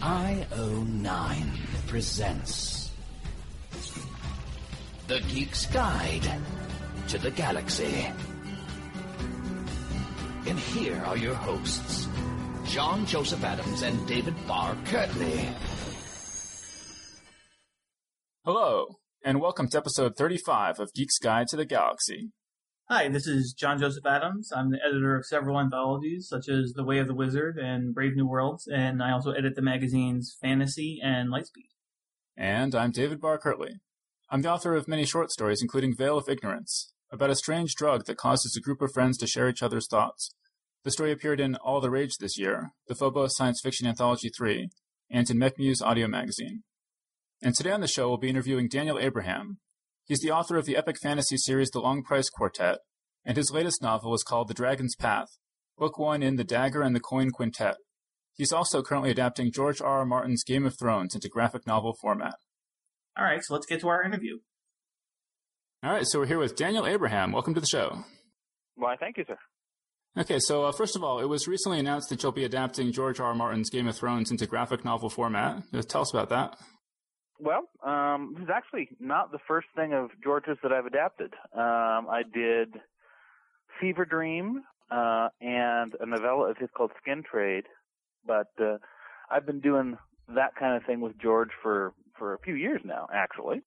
IO9 presents The Geek's Guide to the Galaxy. And here are your hosts, John Joseph Adams and David Barr Kirtley. Hello, and welcome to episode 35 of Geek's Guide to the Galaxy. Hi, this is John Joseph Adams. I'm the editor of several anthologies, such as The Way of the Wizard and Brave New Worlds, and I also edit the magazines Fantasy and Lightspeed. And I'm David Barr Kirtley. I'm the author of many short stories, including Veil of Ignorance, about a strange drug that causes a group of friends to share each other's thoughts. The story appeared in All the Rage this year, the Phobos Science Fiction Anthology 3, and in MechMuse Audio Magazine. And today on the show, we'll be interviewing Daniel Abraham, He's the author of the epic fantasy series The Long Price Quartet, and his latest novel is called The Dragon's Path, book one in The Dagger and the Coin Quintet. He's also currently adapting George R. R. Martin's Game of Thrones into graphic novel format. All right, so let's get to our interview. All right, so we're here with Daniel Abraham. Welcome to the show. Why, thank you, sir. Okay, so uh, first of all, it was recently announced that you'll be adapting George R. R. Martin's Game of Thrones into graphic novel format. Uh, tell us about that. Well, um, this is actually not the first thing of George's that I've adapted. Um, I did Fever Dream uh, and a novella of his called Skin Trade, but uh, I've been doing that kind of thing with George for for a few years now, actually.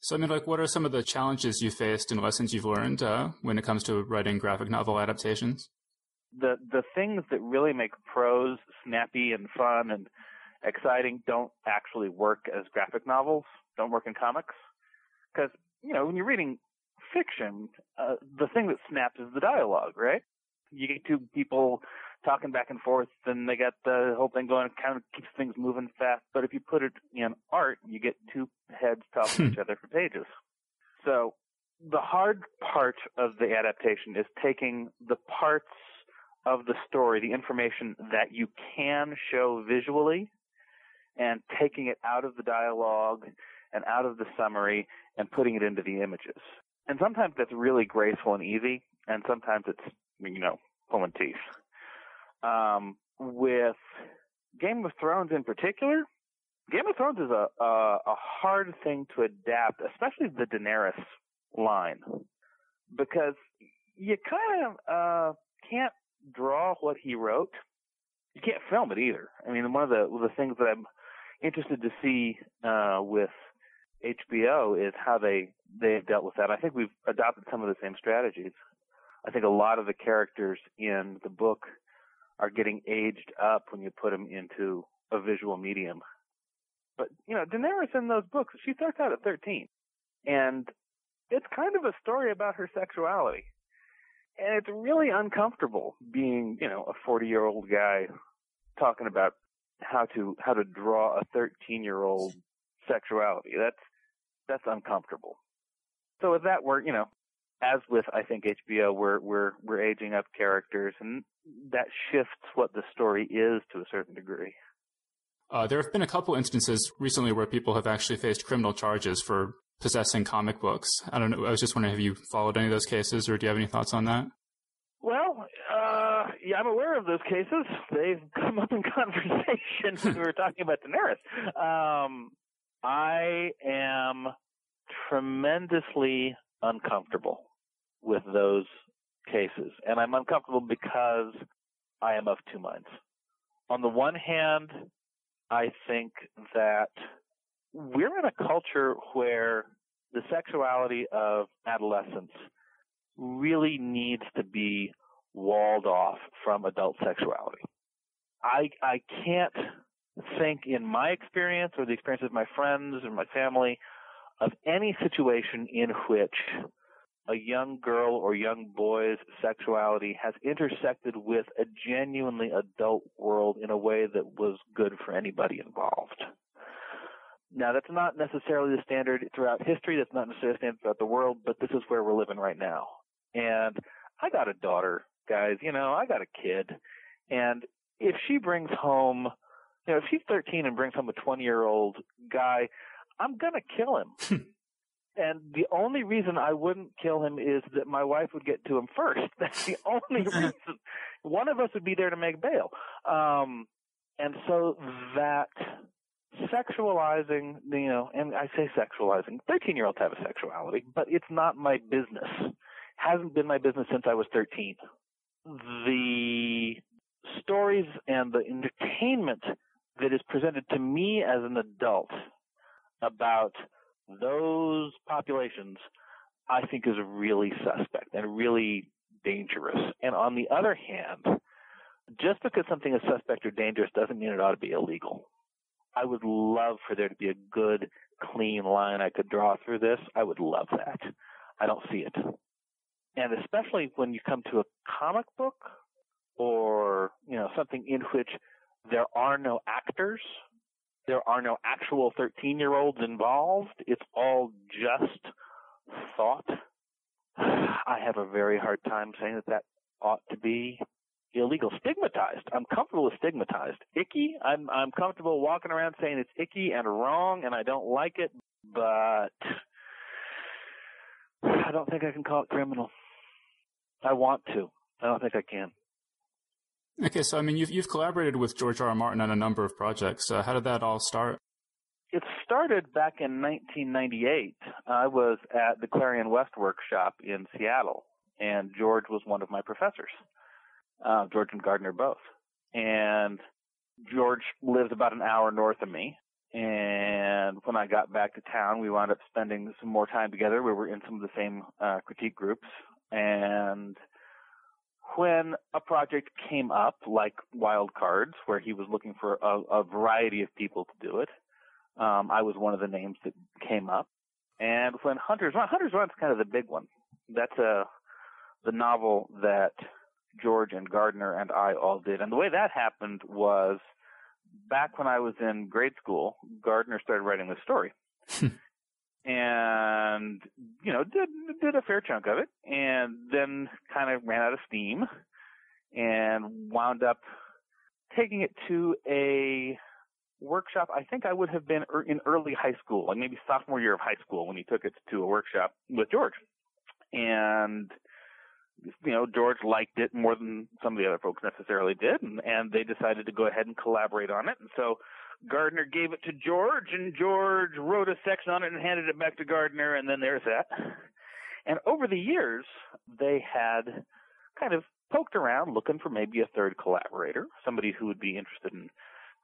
So, I mean, like, what are some of the challenges you faced and lessons you've learned uh, when it comes to writing graphic novel adaptations? The the things that really make prose snappy and fun and exciting don't actually work as graphic novels, don't work in comics. Because, you know, when you're reading fiction, uh, the thing that snaps is the dialogue, right? You get two people talking back and forth and they got the whole thing going, it kind of keeps things moving fast. But if you put it in art, you get two heads talking to each other for pages. So the hard part of the adaptation is taking the parts of the story, the information that you can show visually and taking it out of the dialogue and out of the summary and putting it into the images. And sometimes that's really graceful and easy, and sometimes it's, you know, pulling teeth. Um, with Game of Thrones in particular, Game of Thrones is a, a, a hard thing to adapt, especially the Daenerys line, because you kind of uh, can't draw what he wrote. You can't film it either. I mean, one of the the things that I'm interested to see uh, with HBO is how they they've dealt with that. I think we've adopted some of the same strategies. I think a lot of the characters in the book are getting aged up when you put them into a visual medium. But you know, Daenerys in those books, she starts out at 13, and it's kind of a story about her sexuality, and it's really uncomfortable being you know a 40 year old guy talking about how to how to draw a 13 year old sexuality. That's that's uncomfortable. So with that, we're you know, as with I think HBO, we're we're we're aging up characters, and that shifts what the story is to a certain degree. Uh, there have been a couple instances recently where people have actually faced criminal charges for possessing comic books. I don't know. I was just wondering, have you followed any of those cases, or do you have any thoughts on that? Well, yeah, I'm aware of those cases. They've come up in conversation when we were talking about Daenerys. Um, I am tremendously uncomfortable with those cases, and I'm uncomfortable because I am of two minds. On the one hand, I think that we're in a culture where the sexuality of adolescence really needs to be walled off from adult sexuality. I I can't think in my experience or the experience of my friends or my family of any situation in which a young girl or young boy's sexuality has intersected with a genuinely adult world in a way that was good for anybody involved. Now, that's not necessarily the standard throughout history. That's not necessarily the standard throughout the world, but this is where we're living right now. And I got a daughter, guys. You know, I got a kid. And if she brings home, you know, if she's 13 and brings home a 20 year old guy, I'm going to kill him. and the only reason I wouldn't kill him is that my wife would get to him first. That's the only reason. One of us would be there to make bail. Um, And so that sexualizing, you know, and I say sexualizing, 13 year olds have a sexuality, but it's not my business. Hasn't been my business since I was 13. The stories and the entertainment that is presented to me as an adult about those populations, I think is really suspect and really dangerous. And on the other hand, just because something is suspect or dangerous doesn't mean it ought to be illegal. I would love for there to be a good, clean line I could draw through this. I would love that. I don't see it. And especially when you come to a comic book or, you know, something in which there are no actors, there are no actual 13 year olds involved, it's all just thought. I have a very hard time saying that that ought to be illegal. Stigmatized. I'm comfortable with stigmatized. Icky. I'm I'm comfortable walking around saying it's icky and wrong and I don't like it, but I don't think I can call it criminal. I want to. I don't think I can. Okay, so I mean, you've you've collaborated with George R. R. Martin on a number of projects. Uh, how did that all start? It started back in 1998. I was at the Clarion West workshop in Seattle, and George was one of my professors uh, George and Gardner both. And George lived about an hour north of me. And when I got back to town, we wound up spending some more time together. We were in some of the same uh, critique groups. And when a project came up, like Wild Cards, where he was looking for a, a variety of people to do it, um, I was one of the names that came up. And when Hunters Run, Hunters Run's kind of the big one. That's a uh, the novel that George and Gardner and I all did. And the way that happened was back when I was in grade school, Gardner started writing this story. and you know did did a fair chunk of it and then kind of ran out of steam and wound up taking it to a workshop i think i would have been er, in early high school like maybe sophomore year of high school when he took it to a workshop with george and you know, George liked it more than some of the other folks necessarily did, and, and they decided to go ahead and collaborate on it. And so Gardner gave it to George, and George wrote a section on it and handed it back to Gardner, and then there's that. And over the years, they had kind of poked around looking for maybe a third collaborator, somebody who would be interested in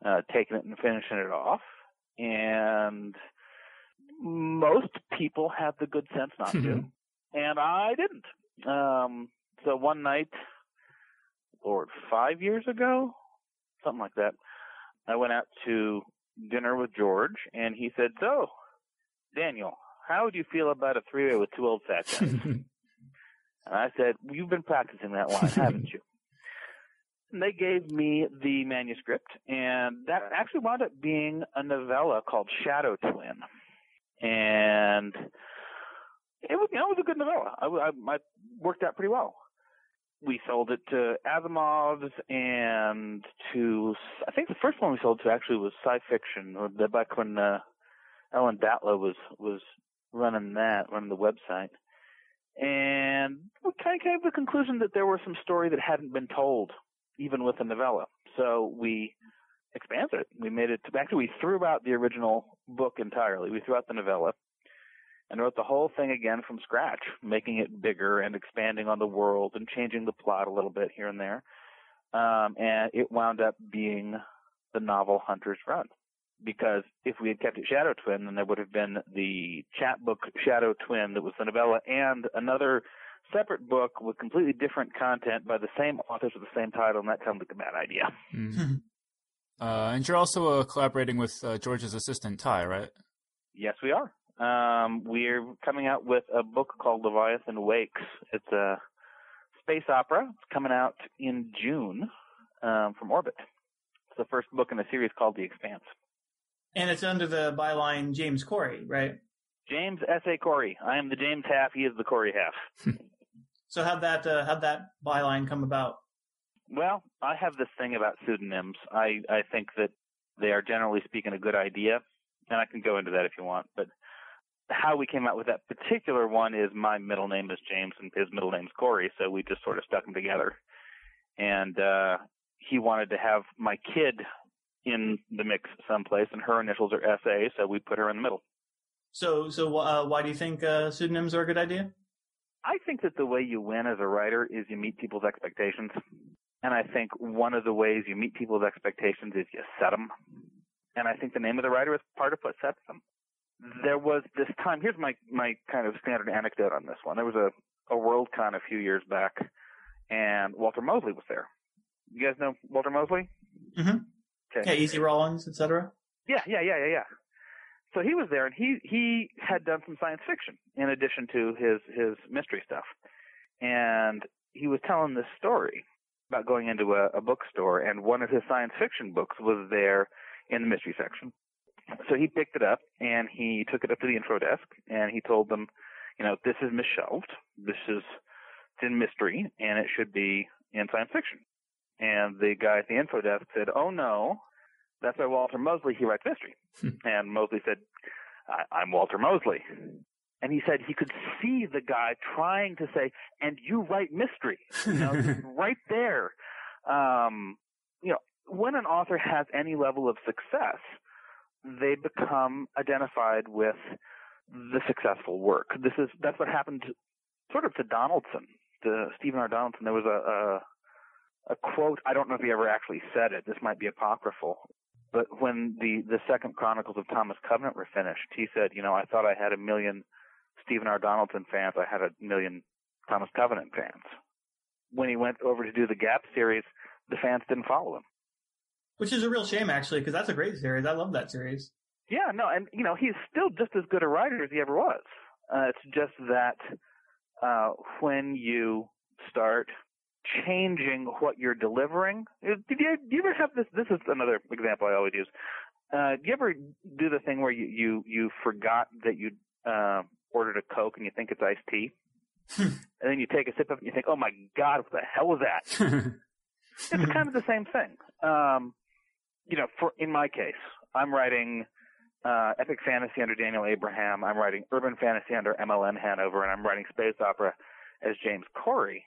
uh, taking it and finishing it off. And most people had the good sense not to, and I didn't. Um, so one night, Lord, five years ago, something like that, I went out to dinner with George, and he said, "So, Daniel, how would you feel about a three-way with two old fat guys?" and I said, "You've been practicing that line, haven't you?" And they gave me the manuscript, and that actually wound up being a novella called Shadow Twin, and it was, you know, it was a good novella. I, I, I worked out pretty well. We sold it to Asimov's and to, I think the first one we sold to actually was Sci Fiction, or the, back when uh, Ellen Datlow was was running that, running the website. And we kind of came to the conclusion that there was some story that hadn't been told, even with the novella. So we expanded it. We made it, to, actually, we threw out the original book entirely. We threw out the novella and wrote the whole thing again from scratch, making it bigger and expanding on the world and changing the plot a little bit here and there. Um, and it wound up being the novel Hunter's Run. Because if we had kept it Shadow Twin, then there would have been the chapbook Shadow Twin that was the novella and another separate book with completely different content by the same authors with the same title, and that sounds like a bad idea. Mm-hmm. uh, and you're also uh, collaborating with uh, George's assistant, Ty, right? Yes, we are. Um, we're coming out with a book called Leviathan Wakes. It's a space opera. It's coming out in June um, from Orbit. It's the first book in a series called The Expanse. And it's under the byline James Corey, right? James S. A. Corey. I am the James half. He is the Corey half. so how'd that uh, how'd that byline come about? Well, I have this thing about pseudonyms. I I think that they are generally speaking a good idea, and I can go into that if you want. But how we came out with that particular one is my middle name is James and his middle name's Corey, so we just sort of stuck them together. And uh he wanted to have my kid in the mix someplace, and her initials are SA, so we put her in the middle. So, so uh, why do you think uh, pseudonyms are a good idea? I think that the way you win as a writer is you meet people's expectations. And I think one of the ways you meet people's expectations is you set them. And I think the name of the writer is part of what sets them. There was this time, here's my, my kind of standard anecdote on this one. There was a, a Worldcon a few years back, and Walter Mosley was there. You guys know Walter Mosley? Mm-hmm. Okay. Yeah, Easy Rawlins, etc. Yeah, yeah, yeah, yeah, yeah. So he was there, and he he had done some science fiction in addition to his his mystery stuff, and he was telling this story about going into a, a bookstore, and one of his science fiction books was there in the mystery section. So he picked it up and he took it up to the info desk, and he told them, you know, this is misshelved. This is it's in mystery, and it should be in science fiction. And the guy at the info desk said, "Oh no, that's why Walter Mosley he writes mystery." and Mosley said, I- "I'm Walter Mosley." And he said he could see the guy trying to say, "And you write mystery," you know, right there. Um, you know, when an author has any level of success, they become identified with the successful work. This is that's what happened, sort of to Donaldson, to Stephen R. Donaldson. There was a, a a quote. I don't know if he ever actually said it. This might be apocryphal. But when the the second Chronicles of Thomas Covenant were finished, he said, "You know, I thought I had a million Stephen R. Donaldson fans. I had a million Thomas Covenant fans." When he went over to do the Gap series, the fans didn't follow him. Which is a real shame, actually, because that's a great series. I love that series. Yeah, no, and you know he's still just as good a writer as he ever was. Uh, it's just that uh, when you start changing what you're delivering, uh, did you, do you ever have this? This is another example I always use. Uh, do you ever do the thing where you you, you forgot that you uh, ordered a Coke and you think it's iced tea, and then you take a sip of it and you think, oh my God, what the hell was that? it's kind of the same thing. Um, you know, for in my case, I'm writing uh, epic fantasy under Daniel Abraham. I'm writing urban fantasy under MLN Hanover, and I'm writing space opera as James Corey.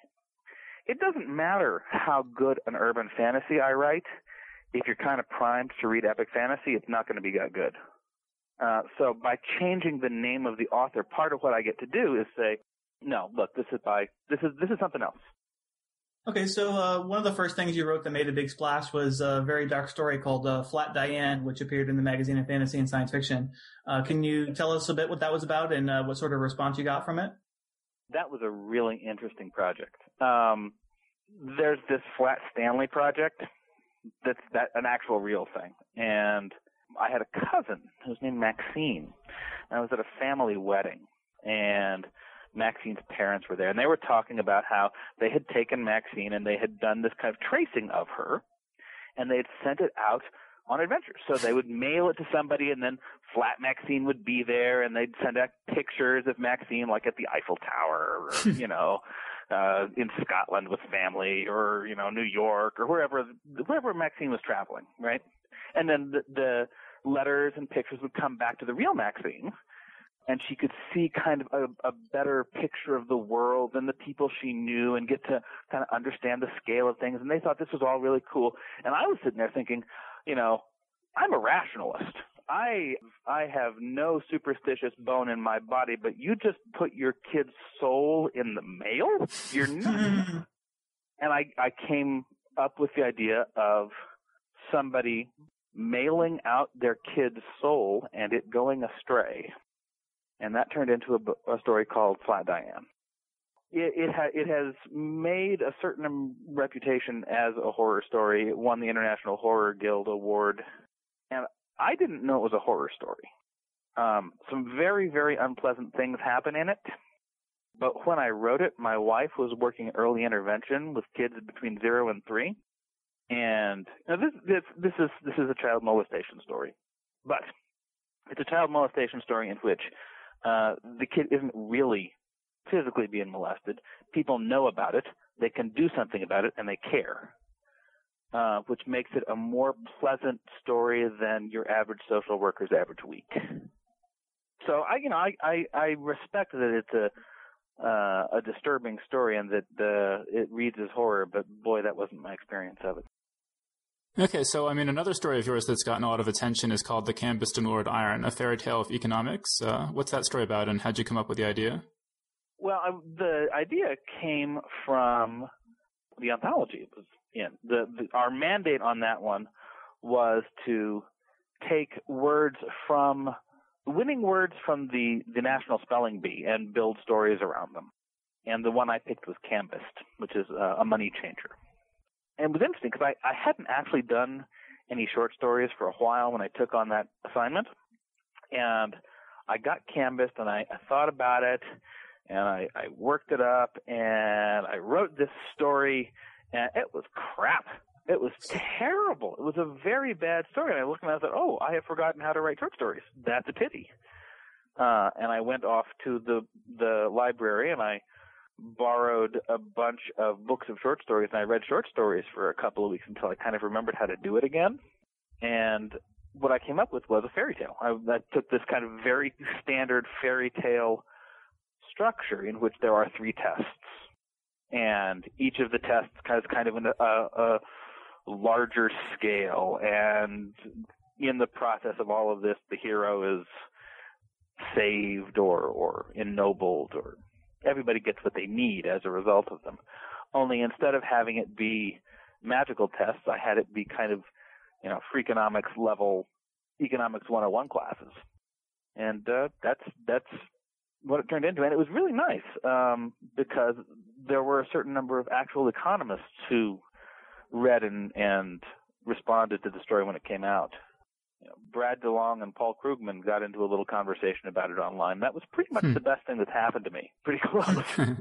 It doesn't matter how good an urban fantasy I write. If you're kind of primed to read epic fantasy, it's not going to be that good. Uh, so by changing the name of the author, part of what I get to do is say, no, look, this is by this is this is something else. Okay, so uh, one of the first things you wrote that made a big splash was a very dark story called uh, Flat Diane, which appeared in the magazine of fantasy and science fiction. Uh, can you tell us a bit what that was about and uh, what sort of response you got from it? That was a really interesting project. Um, there's this Flat Stanley project that's that an actual real thing, and I had a cousin who's named Maxine. I was at a family wedding, and Maxine's parents were there, and they were talking about how they had taken Maxine and they had done this kind of tracing of her, and they had sent it out on adventures. So they would mail it to somebody, and then Flat Maxine would be there, and they'd send out pictures of Maxine, like at the Eiffel Tower, or, you know, uh, in Scotland with family, or you know, New York, or wherever wherever Maxine was traveling, right? And then the, the letters and pictures would come back to the real Maxine, and she could see kind of a, a better picture of the world and the people she knew and get to kind of understand the scale of things. And they thought this was all really cool. And I was sitting there thinking, you know, I'm a rationalist. I I have no superstitious bone in my body, but you just put your kid's soul in the mail? You're nuts. and I I came up with the idea of somebody mailing out their kid's soul and it going astray and that turned into a, a story called Flat Diane. It, it, ha, it has made a certain reputation as a horror story. It won the International Horror Guild Award, and I didn't know it was a horror story. Um, some very, very unpleasant things happen in it. But when I wrote it, my wife was working early intervention with kids between zero and three, and know, this, this this is this is a child molestation story, but it's a child molestation story in which uh, the kid isn't really physically being molested. People know about it. They can do something about it, and they care, uh, which makes it a more pleasant story than your average social worker's average week. So I, you know, I I, I respect that it's a uh, a disturbing story and that uh, it reads as horror, but boy, that wasn't my experience of it. Okay, so I mean, another story of yours that's gotten a lot of attention is called The Cambist and Lord Iron, a fairy tale of economics. Uh, what's that story about, and how'd you come up with the idea? Well, I, the idea came from the anthology it was in. The, the, our mandate on that one was to take words from winning words from the the National Spelling Bee and build stories around them. And the one I picked was Cambist, which is uh, a money changer. And it was interesting because I, I hadn't actually done any short stories for a while when I took on that assignment. And I got Cambist and I, I thought about it and I, I worked it up and I wrote this story and it was crap. It was terrible. It was a very bad story. And I looked and I thought, oh, I have forgotten how to write short stories. That's a pity. Uh, and I went off to the the library and I borrowed a bunch of books of short stories and I read short stories for a couple of weeks until I kind of remembered how to do it again. And what I came up with was a fairy tale. I, I took this kind of very standard fairy tale structure in which there are three tests. And each of the tests has kind of an, a, a larger scale. And in the process of all of this, the hero is saved or, or ennobled or everybody gets what they need as a result of them. Only instead of having it be magical tests, I had it be kind of, you know, freakonomics level economics 101 classes. And uh, that's that's what it turned into, and it was really nice um, because there were a certain number of actual economists who read and, and responded to the story when it came out. You know, Brad DeLong and Paul Krugman got into a little conversation about it online. That was pretty much hmm. the best thing that's happened to me. Pretty close.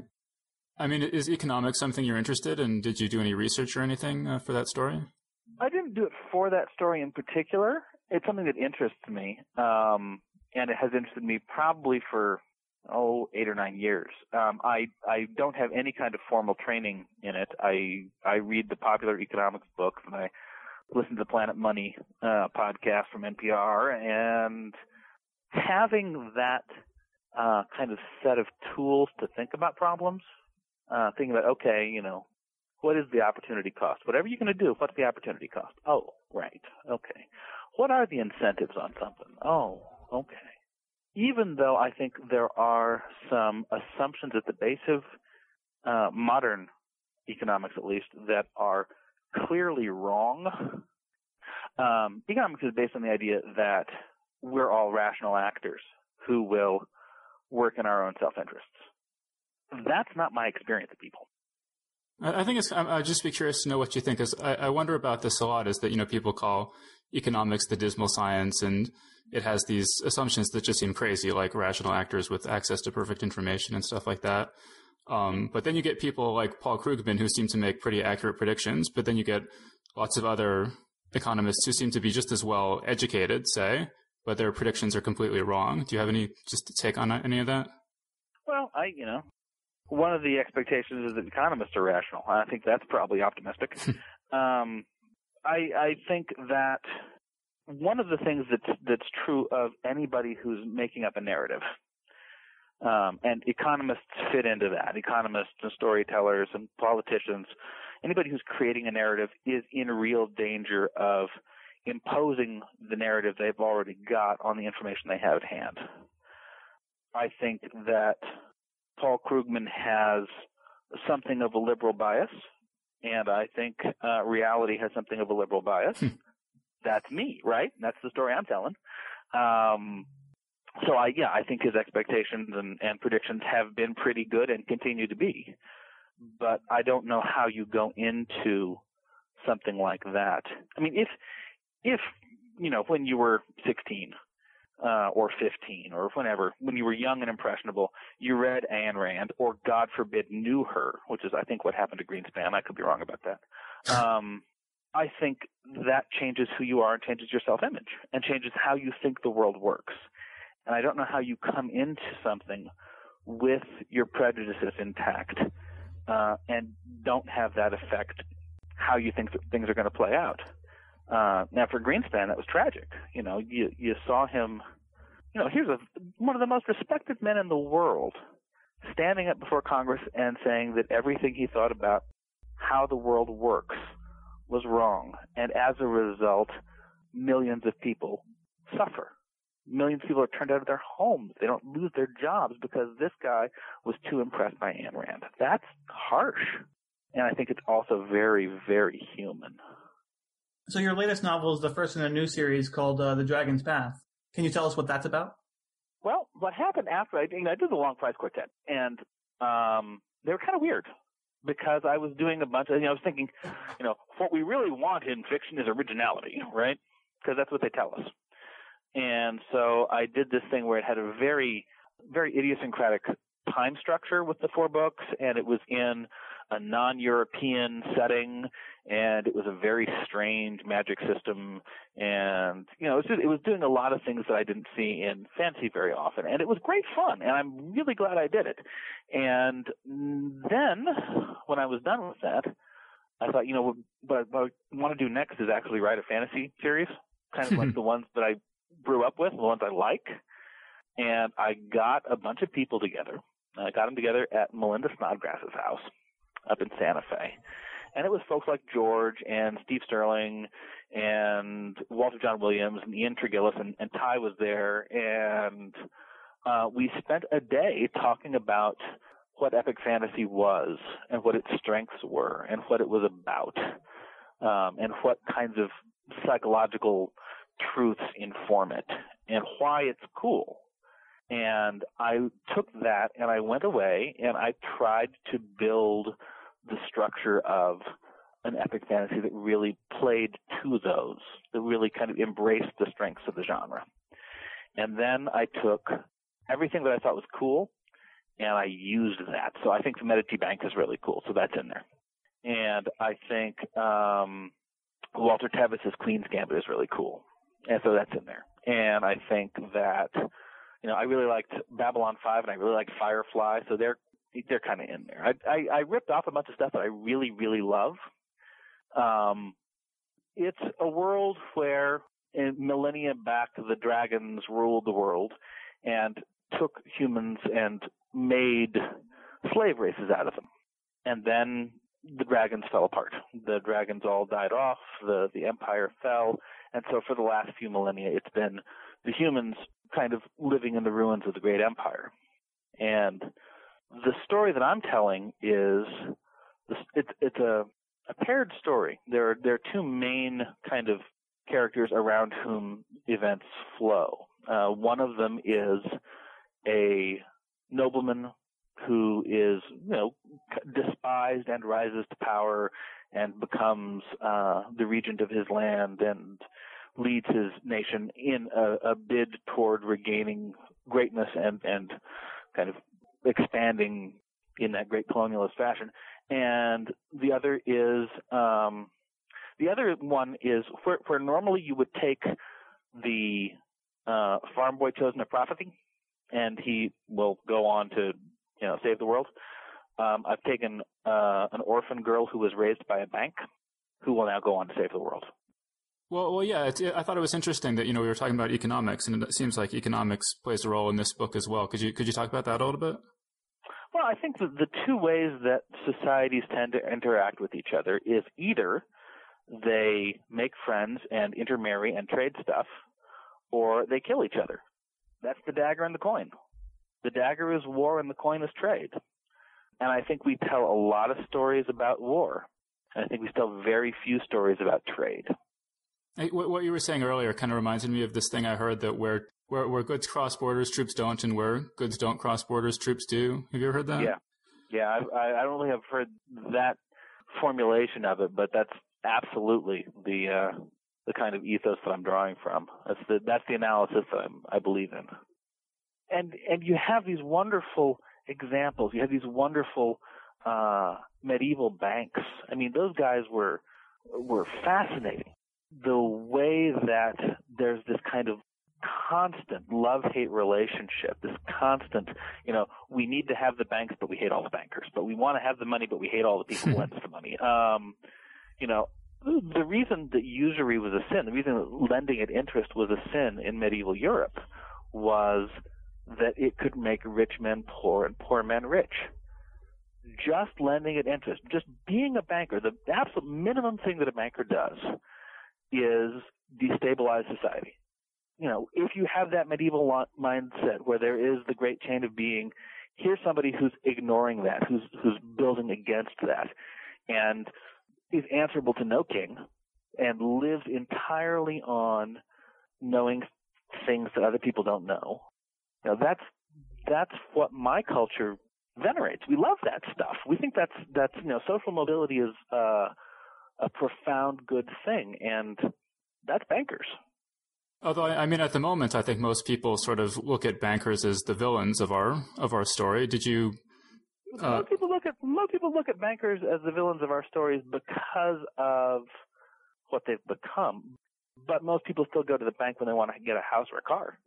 I mean, is economics something you're interested in? Did you do any research or anything uh, for that story? I didn't do it for that story in particular. It's something that interests me, um, and it has interested me probably for oh eight or nine years. Um, I I don't have any kind of formal training in it. I I read the popular economics books and I listen to the Planet Money uh, podcast from NPR, and having that uh, kind of set of tools to think about problems, uh, thinking about okay, you know, what is the opportunity cost? Whatever you're going to do, what's the opportunity cost? Oh, right, okay. What are the incentives on something? Oh, okay even though I think there are some assumptions at the base of uh, modern economics, at least, that are clearly wrong. Um, economics is based on the idea that we're all rational actors who will work in our own self-interests. That's not my experience of people. I think it's. I'd just be curious to know what you think. Because I, I wonder about this a lot. Is that you know people call economics the dismal science, and it has these assumptions that just seem crazy, like rational actors with access to perfect information and stuff like that. Um, but then you get people like Paul Krugman who seem to make pretty accurate predictions, but then you get lots of other economists who seem to be just as well educated, say, but their predictions are completely wrong. Do you have any just take on any of that? Well, I, you know, one of the expectations is that economists are rational. I think that's probably optimistic. um, I, I think that one of the things that's that's true of anybody who's making up a narrative, um, and economists fit into that. Economists and storytellers and politicians, anybody who's creating a narrative is in real danger of imposing the narrative they've already got on the information they have at hand. I think that Paul Krugman has something of a liberal bias, and I think uh, reality has something of a liberal bias. Hmm that's me, right? That's the story I'm telling. Um, so I, yeah, I think his expectations and, and predictions have been pretty good and continue to be. But I don't know how you go into something like that. I mean, if, if, you know, when you were 16, uh, or 15 or whenever, when you were young and impressionable, you read Ayn Rand or God forbid knew her, which is I think what happened to Greenspan. I could be wrong about that. Um, I think that changes who you are and changes your self image and changes how you think the world works. And I don't know how you come into something with your prejudices intact uh, and don't have that affect how you think things are going to play out. Uh, now, for Greenspan, that was tragic. You know, you you saw him. You know, here's a one of the most respected men in the world standing up before Congress and saying that everything he thought about how the world works was wrong, and as a result, millions of people suffer. Millions of people are turned out of their homes. They don't lose their jobs because this guy was too impressed by Ayn Rand. That's harsh. And I think it's also very, very human. So your latest novel is the first in a new series called uh, The Dragon's Path. Can you tell us what that's about? Well, what happened after I, you know, I did the Long Price Quartet, and um, they were kind of weird because I was doing a bunch of, you know, I was thinking, you know, what we really want in fiction is originality, right? Because that's what they tell us. And so I did this thing where it had a very, very idiosyncratic time structure with the four books, and it was in a non-European setting, and it was a very strange magic system, and you know, it was, just, it was doing a lot of things that I didn't see in fantasy very often, and it was great fun, and I'm really glad I did it. And then, when I was done with that, I thought, you know, what, what I want to do next is actually write a fantasy series, kind of like the ones that I grew up with, the ones I like. And I got a bunch of people together. I got them together at Melinda Snodgrass's house up in Santa Fe. And it was folks like George and Steve Stirling and Walter John Williams and Ian Tregillis and, and Ty was there. And uh, we spent a day talking about what epic fantasy was and what its strengths were and what it was about um, and what kinds of psychological truths inform it and why it's cool. And I took that and I went away and I tried to build the structure of an epic fantasy that really played to those, that really kind of embraced the strengths of the genre. And then I took everything that I thought was cool and I used that. So I think the Medici Bank is really cool. So that's in there. And I think um, Walter Tevis's Queen's Gambit is really cool and so that's in there. And I think that you know I really liked Babylon Five, and I really liked Firefly, so they're they're kind of in there. I, I I ripped off a bunch of stuff that I really really love. Um, it's a world where millennia back the dragons ruled the world and took humans and made slave races out of them. And then the dragons fell apart. The dragons all died off. The the empire fell, and so for the last few millennia, it's been the humans kind of living in the ruins of the great empire. And the story that I'm telling is it's it's a a paired story. There are there are two main kind of characters around whom events flow. Uh, one of them is a nobleman who is you know despised and rises to power and becomes uh, the regent of his land and leads his nation in a, a bid toward regaining greatness and and kind of expanding in that great colonialist fashion. And the other is um, the other one is where, where normally you would take the uh, farm boy chosen of prophecy, and he will go on to you know save the world. Um, I've taken uh, an orphan girl who was raised by a bank, who will now go on to save the world. Well, well, yeah. I thought it was interesting that you know we were talking about economics, and it seems like economics plays a role in this book as well. Could you could you talk about that a little bit? Well, I think that the two ways that societies tend to interact with each other is either they make friends and intermarry and trade stuff, or they kill each other. That's the dagger and the coin. The dagger is war, and the coin is trade. And I think we tell a lot of stories about war. And I think we tell very few stories about trade. What you were saying earlier kind of reminded me of this thing I heard that where where, where goods cross borders, troops don't, and where goods don't cross borders, troops do. Have you ever heard that? Yeah, yeah. I, I don't really have heard that formulation of it, but that's absolutely the uh, the kind of ethos that I'm drawing from. That's the that's the analysis that I'm, I believe in. And and you have these wonderful examples. You have these wonderful uh, medieval banks. I mean, those guys were were fascinating the way that there's this kind of constant love hate relationship, this constant, you know, we need to have the banks, but we hate all the bankers, but we want to have the money, but we hate all the people who lend us the money. Um, you know, the reason that usury was a sin, the reason that lending at interest was a sin in medieval Europe was that it could make rich men poor and poor men rich. just lending at interest, just being a banker, the absolute minimum thing that a banker does is destabilize society. You know, if you have that medieval mindset where there is the great chain of being, here's somebody who's ignoring that, who's who's building against that, and is answerable to no king, and lives entirely on knowing things that other people don't know. That's that's what my culture venerates. We love that stuff. We think that's that's you know social mobility is uh, a profound good thing, and that's bankers. Although I mean, at the moment, I think most people sort of look at bankers as the villains of our of our story. Did you? Uh... Most people look at most people look at bankers as the villains of our stories because of what they've become. But most people still go to the bank when they want to get a house or a car.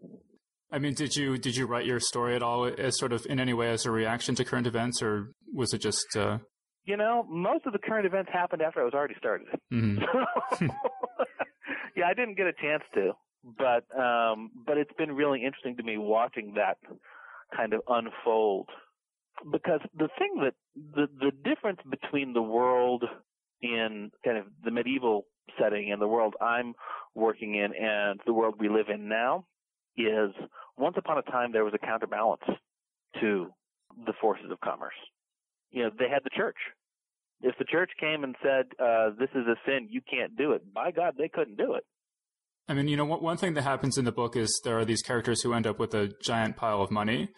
I mean, did you did you write your story at all as sort of in any way as a reaction to current events, or was it just? Uh... You know, most of the current events happened after I was already started. Mm-hmm. yeah, I didn't get a chance to, but um, but it's been really interesting to me watching that kind of unfold. Because the thing that the the difference between the world in kind of the medieval setting and the world I'm working in and the world we live in now is once upon a time there was a counterbalance to the forces of commerce. You know, they had the church. If the church came and said, uh, this is a sin, you can't do it, by God, they couldn't do it. I mean, you know, one thing that happens in the book is there are these characters who end up with a giant pile of money.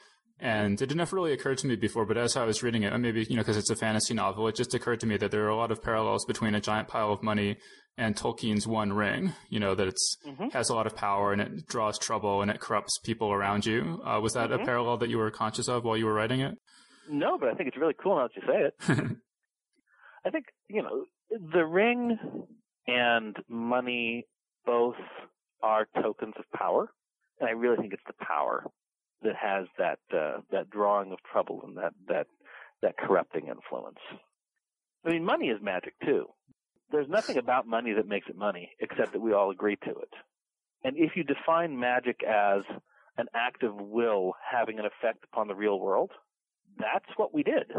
And it never really occurred to me before, but as I was reading it, maybe, you know, because it's a fantasy novel, it just occurred to me that there are a lot of parallels between a giant pile of money and Tolkien's One Ring. You know that it's mm-hmm. has a lot of power and it draws trouble and it corrupts people around you. Uh, was that mm-hmm. a parallel that you were conscious of while you were writing it? No, but I think it's really cool now that you say it. I think you know the ring and money both are tokens of power, and I really think it's the power that has that uh, that drawing of trouble and that that that corrupting influence. I mean, money is magic too there's nothing about money that makes it money except that we all agree to it. And if you define magic as an act of will having an effect upon the real world, that's what we did.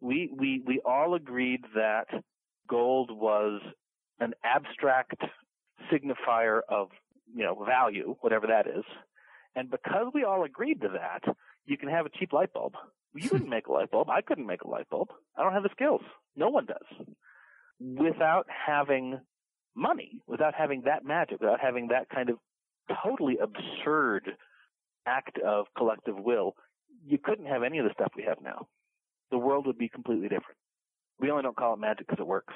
We, we, we all agreed that gold was an abstract signifier of, you know, value, whatever that is. And because we all agreed to that, you can have a cheap light bulb. You couldn't make a light bulb. I couldn't make a light bulb. I don't have the skills. No one does without having money, without having that magic, without having that kind of totally absurd act of collective will, you couldn't have any of the stuff we have now. The world would be completely different. We only don't call it magic because it works.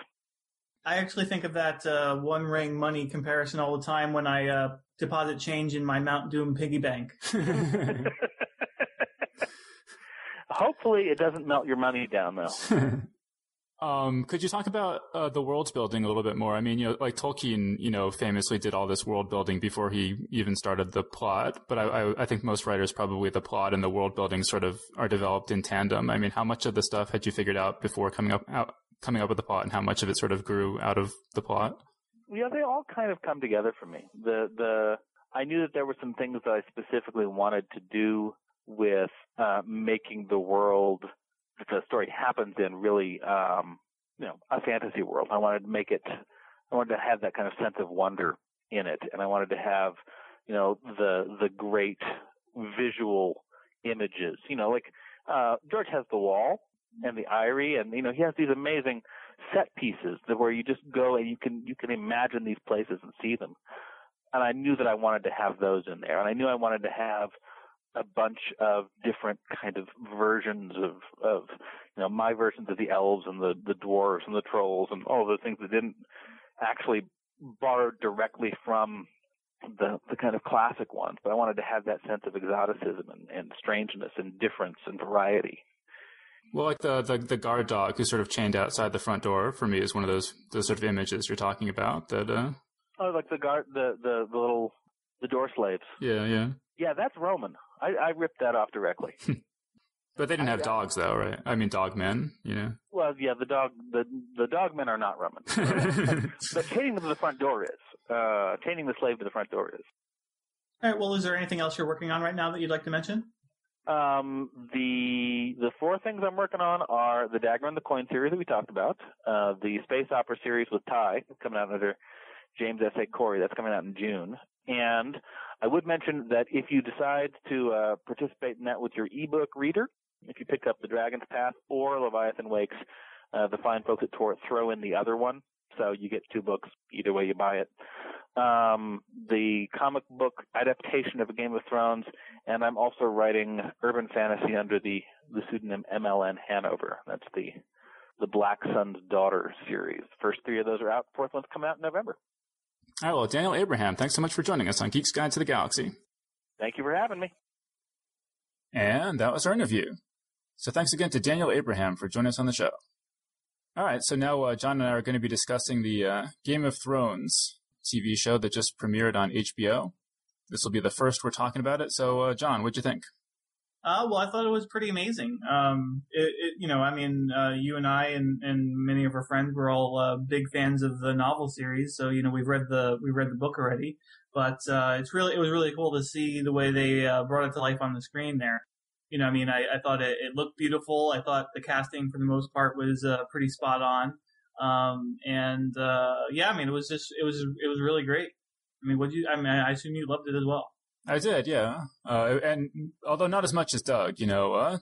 I actually think of that uh, one ring money comparison all the time when I uh, deposit change in my Mount Doom piggy bank. Hopefully, it doesn't melt your money down, though. Um, could you talk about uh, the world building a little bit more? I mean, you know, like Tolkien, you know, famously did all this world building before he even started the plot. But I, I, I, think most writers probably the plot and the world building sort of are developed in tandem. I mean, how much of the stuff had you figured out before coming up out, coming up with the plot, and how much of it sort of grew out of the plot? Yeah, they all kind of come together for me. The the I knew that there were some things that I specifically wanted to do with uh, making the world that the story happens in really, um, you know, a fantasy world. I wanted to make it, I wanted to have that kind of sense of wonder in it, and I wanted to have, you know, the the great visual images. You know, like uh, George has the wall and the Eyrie, and you know, he has these amazing set pieces where you just go and you can you can imagine these places and see them. And I knew that I wanted to have those in there, and I knew I wanted to have a bunch of different kind of versions of of you know my versions of the elves and the the dwarves and the trolls and all the things that didn't actually borrow directly from the the kind of classic ones, but I wanted to have that sense of exoticism and, and strangeness and difference and variety. Well, like the, the, the guard dog who's sort of chained outside the front door for me is one of those those sort of images you're talking about. That uh... oh, like the guard the, the the little the door slaves. Yeah, yeah. Yeah, that's Roman. I, I ripped that off directly. but they didn't have I, dogs, though, right? I mean, dog men, you know. Well, yeah, the dog the the dog men are not Roman, but chaining them to the front door is. Uh, chaining the slave to the front door is. All right. Well, is there anything else you're working on right now that you'd like to mention? Um, the the four things I'm working on are the Dagger and the Coin series that we talked about, uh, the space opera series with Ty coming out under James S. A. Corey that's coming out in June, and I would mention that if you decide to uh, participate in that with your ebook reader, if you pick up the Dragon's Path or Leviathan Wakes, uh, the fine folks at Tor throw in the other one, so you get two books either way you buy it. Um, the comic book adaptation of Game of Thrones, and I'm also writing urban fantasy under the, the pseudonym MLN Hanover. That's the the Black Sun's Daughter series. First three of those are out. Fourth one's coming out in November. All right, well, Daniel Abraham, thanks so much for joining us on Geek's Guide to the Galaxy. Thank you for having me. And that was our interview. So thanks again to Daniel Abraham for joining us on the show. All right, so now uh, John and I are going to be discussing the uh, Game of Thrones TV show that just premiered on HBO. This will be the first we're talking about it. So, uh, John, what'd you think? Uh, well, I thought it was pretty amazing. Um, it, it, you know, I mean, uh, you and I and, and many of our friends were all uh, big fans of the novel series, so you know we've read the we read the book already. But uh, it's really it was really cool to see the way they uh, brought it to life on the screen there. You know, I mean, I, I thought it, it looked beautiful. I thought the casting for the most part was uh, pretty spot on. Um, and uh, yeah, I mean, it was just it was it was really great. I mean, what you? I mean, I assume you loved it as well. I did, yeah. Uh, and although not as much as Doug, you know, uh,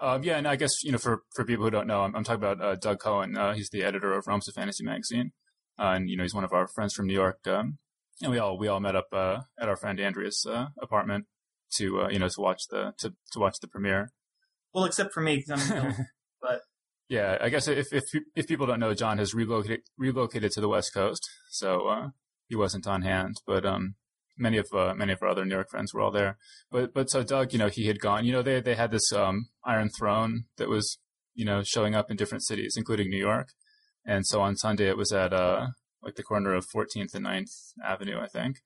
um, yeah, and I guess you know for for people who don't know, I'm, I'm talking about uh, Doug Cohen. Uh, he's the editor of Realms of Fantasy magazine, uh, and you know he's one of our friends from New York. Um, and we all we all met up uh, at our friend Andrea's apartment to you know to watch the to, to watch the premiere. Well, except for me, because I'm yeah, I guess if if if people don't know, John has relocated relocated to the West Coast, so he wasn't on hand, but um many of uh, many of our other New York friends were all there. But but so Doug, you know, he had gone. You know, they they had this um, Iron Throne that was you know showing up in different cities, including New York. And so on Sunday it was at uh like the corner of 14th and 9th Avenue, I think.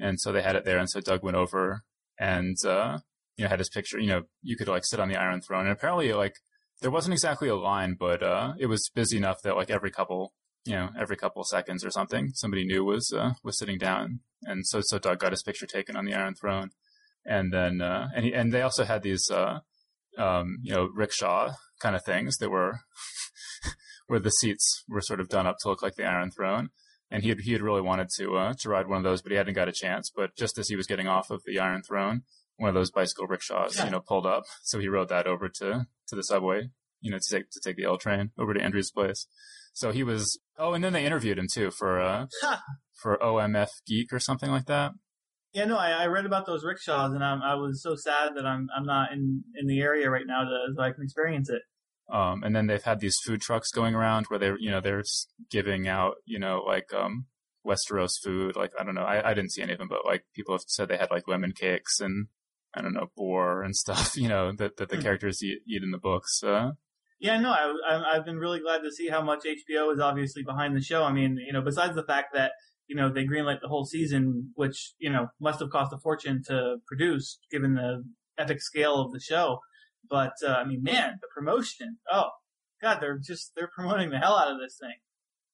And so they had it there. And so Doug went over and uh, you know had his picture. You know, you could like sit on the Iron Throne, and apparently like there wasn't exactly a line, but uh, it was busy enough that like every couple you know, every couple seconds or something, somebody new was uh, was sitting down, and so so Doug got his picture taken on the Iron Throne, and then uh, and he, and they also had these uh, um, you know rickshaw kind of things that were where the seats were sort of done up to look like the Iron Throne, and he had he had really wanted to uh, to ride one of those, but he hadn't got a chance. But just as he was getting off of the Iron Throne, one of those bicycle rickshaws, yeah. you know, pulled up, so he rode that over to to the subway, you know, to take to take the L train over to Andrew's place. So he was. Oh, and then they interviewed him too for uh for OMF Geek or something like that. Yeah, no, I, I read about those rickshaws, and I'm, I was so sad that I'm I'm not in in the area right now to so I can experience it. Um, and then they've had these food trucks going around where they're you know they're giving out you know like um Westeros food. Like I don't know, I, I didn't see any of them, but like people have said they had like lemon cakes and I don't know boar and stuff. You know that that the hmm. characters eat, eat in the books. Uh, yeah, no, I, have been really glad to see how much HBO is obviously behind the show. I mean, you know, besides the fact that you know they greenlit the whole season, which you know must have cost a fortune to produce, given the epic scale of the show. But uh, I mean, man, the promotion! Oh, God, they're just they're promoting the hell out of this thing.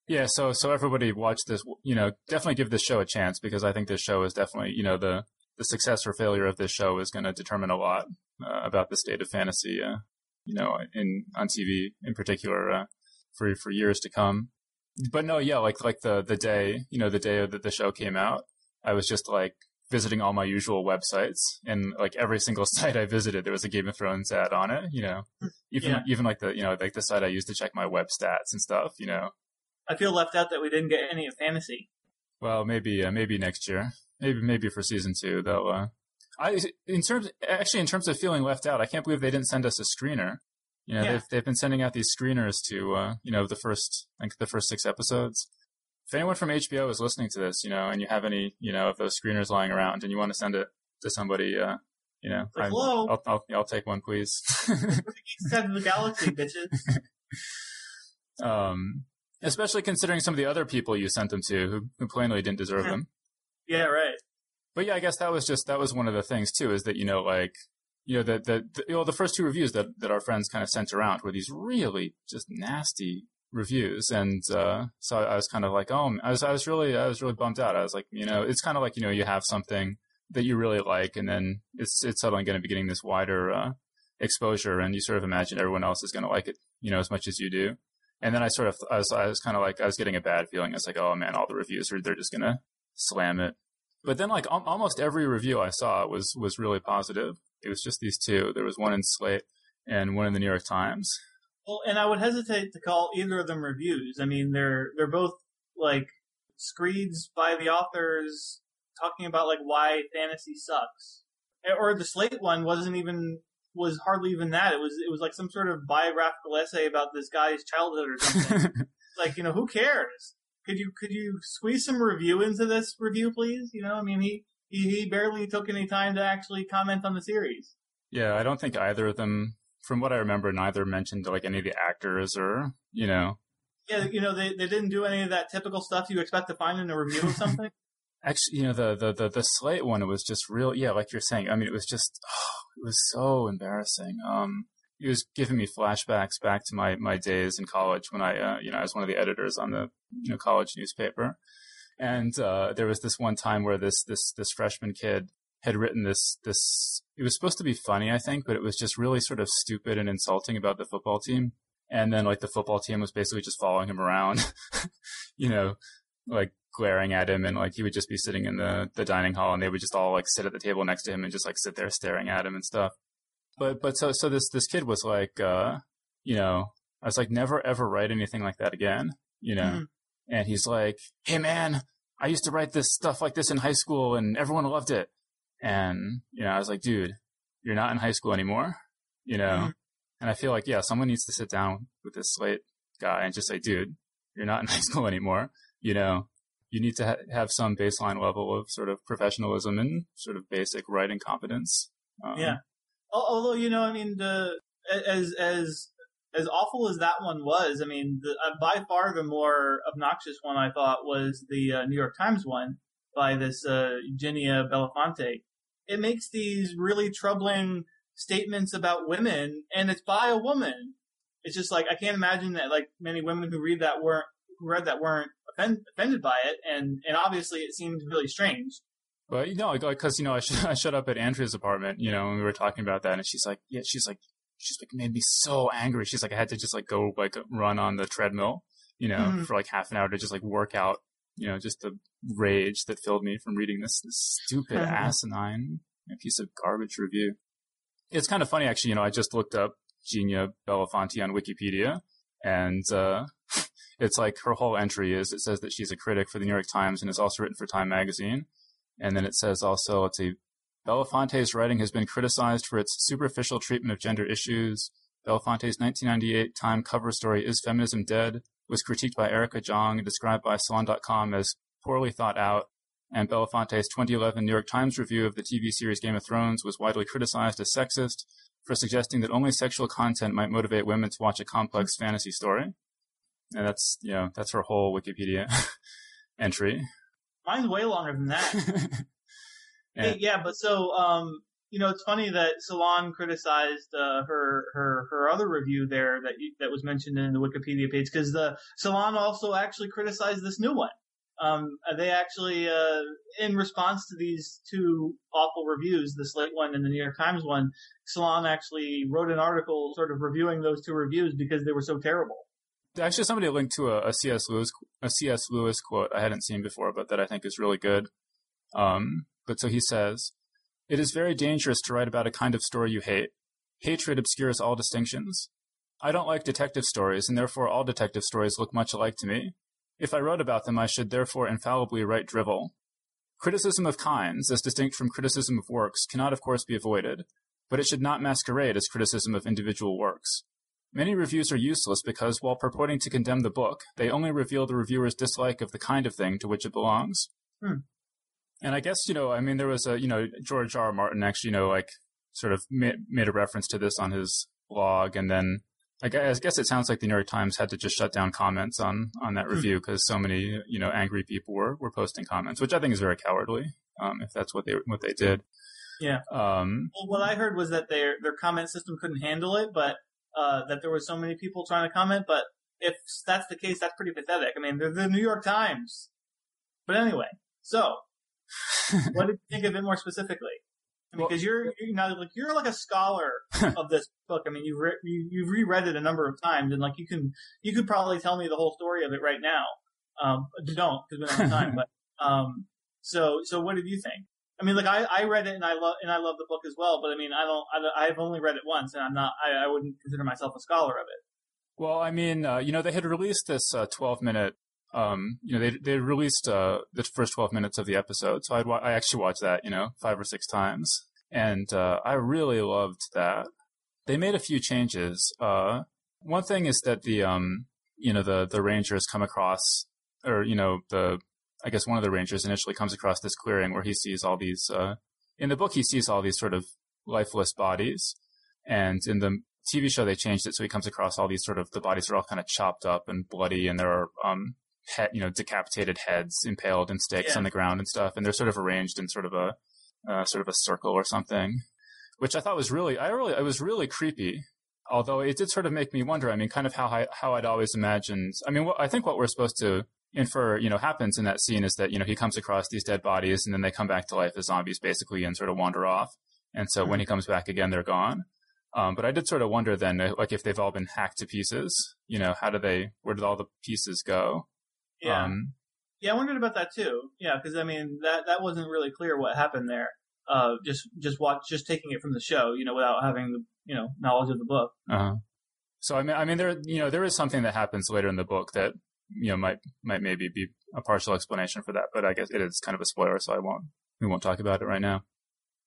Yeah, so so everybody watch this. You know, definitely give this show a chance because I think this show is definitely you know the the success or failure of this show is going to determine a lot uh, about the state of fantasy uh, you know, in on TV in particular uh, for for years to come. But no, yeah, like like the the day you know the day that the show came out, I was just like visiting all my usual websites and like every single site I visited, there was a Game of Thrones ad on it. You know, even yeah. even like the you know like the site I used to check my web stats and stuff. You know, I feel left out that we didn't get any of fantasy. Well, maybe uh, maybe next year, maybe maybe for season two they'll uh, I in terms actually in terms of feeling left out, I can't believe they didn't send us a screener. You know, yeah. they've they've been sending out these screeners to uh, you know the first I think the first six episodes. If anyone from HBO is listening to this, you know, and you have any you know of those screeners lying around, and you want to send it to somebody, uh, you know, like, hello, I'll, I'll, I'll take one, please. Send the galaxy, bitches. um, especially considering some of the other people you sent them to who, who plainly didn't deserve them. Yeah, right but yeah, I guess that was just that was one of the things too, is that you know, like you know, the the, the you know the first two reviews that that our friends kind of sent around were these really just nasty reviews, and uh, so I was kind of like, oh, I was I was really I was really bummed out. I was like, you know, it's kind of like you know you have something that you really like, and then it's it's suddenly going to be getting this wider uh, exposure, and you sort of imagine everyone else is going to like it, you know, as much as you do. And then I sort of, I was, I was kind of like, I was getting a bad feeling. It's like, oh man, all the reviews are, they're just going to slam it. But then like al- almost every review I saw was, was really positive. It was just these two. There was one in Slate and one in the New York Times. Well, and I would hesitate to call either of them reviews. I mean, they're, they're both like screeds by the authors talking about like why fantasy sucks. Or the Slate one wasn't even was hardly even that. It was it was like some sort of biographical essay about this guy's childhood or something. like you know, who cares? Could you could you squeeze some review into this review, please? You know, I mean, he he, he barely took any time to actually comment on the series. Yeah, I don't think either of them, from what I remember, neither mentioned like any of the actors or you know. Yeah, you know, they they didn't do any of that typical stuff you expect to find in a review of something. Actually, you know, the, the, the, the Slate one, it was just real, yeah, like you're saying. I mean, it was just, oh, it was so embarrassing. Um, it was giving me flashbacks back to my, my days in college when I, uh, you know, I was one of the editors on the, you know, college newspaper. And, uh, there was this one time where this, this, this freshman kid had written this, this, it was supposed to be funny, I think, but it was just really sort of stupid and insulting about the football team. And then like the football team was basically just following him around, you know, like glaring at him and like he would just be sitting in the, the dining hall and they would just all like sit at the table next to him and just like sit there staring at him and stuff. But, but so, so this, this kid was like, uh, you know, I was like, never ever write anything like that again, you know? Mm-hmm. And he's like, Hey man, I used to write this stuff like this in high school and everyone loved it. And, you know, I was like, dude, you're not in high school anymore, you know? Mm-hmm. And I feel like, yeah, someone needs to sit down with this slate guy and just say, dude, you're not in high school anymore, you know? you need to ha- have some baseline level of sort of professionalism and sort of basic writing competence. Um, yeah. Although, you know, I mean, the, as, as, as awful as that one was, I mean, the, uh, by far the more obnoxious one I thought was the uh, New York Times one by this uh, Eugenia Bellafante. It makes these really troubling statements about women, and it's by a woman. It's just like I can't imagine that like many women who read that weren't who read that weren't offend, offended by it, and and obviously it seemed really strange. But you know, like, because you know, I, sh- I showed up at Andrea's apartment, you know, and we were talking about that, and she's like, yeah, she's like, she's like, made me so angry. She's like, I had to just like go like run on the treadmill, you know, mm-hmm. for like half an hour to just like work out, you know, just the rage that filled me from reading this, this stupid mm-hmm. asinine piece of garbage review. It's kind of funny, actually. You know, I just looked up Ginia Bellafante on Wikipedia, and uh, it's like her whole entry is it says that she's a critic for the New York Times and has also written for Time magazine. And then it says also, let's see, Bellafante's writing has been criticized for its superficial treatment of gender issues. Bellafante's 1998 Time cover story, Is Feminism Dead? was critiqued by Erica Jong and described by Salon.com as poorly thought out. And Bellafante's 2011 New York Times review of the TV series Game of Thrones was widely criticized as sexist for suggesting that only sexual content might motivate women to watch a complex fantasy story and that's you know that's her whole Wikipedia entry. Mine's way longer than that. yeah. Hey, yeah, but so um, you know, it's funny that Salon criticized uh, her her her other review there that you, that was mentioned in the Wikipedia page because the Salon also actually criticized this new one. Um, they actually, uh, in response to these two awful reviews, the Slate one and the New York Times one, Salon actually wrote an article sort of reviewing those two reviews because they were so terrible. Actually, somebody linked to a, a C.S. Lewis a C.S. Lewis quote I hadn't seen before, but that I think is really good. Um, but so he says, "It is very dangerous to write about a kind of story you hate. Hatred obscures all distinctions. I don't like detective stories, and therefore all detective stories look much alike to me. If I wrote about them, I should therefore infallibly write drivel. Criticism of kinds, as distinct from criticism of works, cannot of course be avoided, but it should not masquerade as criticism of individual works. Many reviews are useless because, while purporting to condemn the book, they only reveal the reviewer's dislike of the kind of thing to which it belongs. Hmm. And I guess, you know, I mean, there was a, you know, George R. R. Martin actually, you know, like sort of made, made a reference to this on his blog. And then I guess, I guess it sounds like the New York Times had to just shut down comments on, on that hmm. review because so many, you know, angry people were, were posting comments, which I think is very cowardly, um, if that's what they, what they did. Yeah. Um, well, what I heard was that their, their comment system couldn't handle it, but uh, that there were so many people trying to comment, but if that's the case, that's pretty pathetic. I mean, they're the New York Times. But anyway, so what did you think of it more specifically? Because you're you know like you're like a scholar of this book. I mean, you've re- you, you've reread it a number of times, and like you can you could probably tell me the whole story of it right now. Um, don't because we don't have time. but um, so so what did you think? I mean, like I, I read it and I love and I love the book as well. But I mean, I don't I, I've only read it once, and I'm not I, I wouldn't consider myself a scholar of it. Well, I mean, uh, you know, they had released this uh, 12 minute. Um, you know, they they released uh, the first 12 minutes of the episode, so I'd wa- I actually watched that, you know, five or six times, and uh, I really loved that. They made a few changes. Uh, one thing is that the um, you know, the the Rangers come across, or you know, the I guess one of the Rangers initially comes across this clearing where he sees all these. Uh, in the book, he sees all these sort of lifeless bodies, and in the TV show they changed it so he comes across all these sort of the bodies are all kind of chopped up and bloody, and there are um, he- you know, decapitated heads impaled in stakes Yeah. on the ground and stuff, and they're sort of arranged in sort of a uh, sort of a circle or something, which I thought was really, I really, it was really creepy. Although it did sort of make me wonder. I mean, kind of how I, how I'd always imagined. I mean, what, I think what we're supposed to infer, you know, happens in that scene is that you know he comes across these dead bodies and then they come back to life as zombies basically and sort of wander off. And so when he comes back again, they're gone. Um, but I did sort of wonder then, like if they've all been hacked to pieces, you know, how do they, where did all the pieces go? Yeah, Um, yeah, I wondered about that too. Yeah, because I mean that that wasn't really clear what happened there. Uh, just just watch, just taking it from the show, you know, without having the you know knowledge of the book. uh So I mean, I mean, there, you know, there is something that happens later in the book that you know might might maybe be a partial explanation for that, but I guess it is kind of a spoiler, so I won't we won't talk about it right now.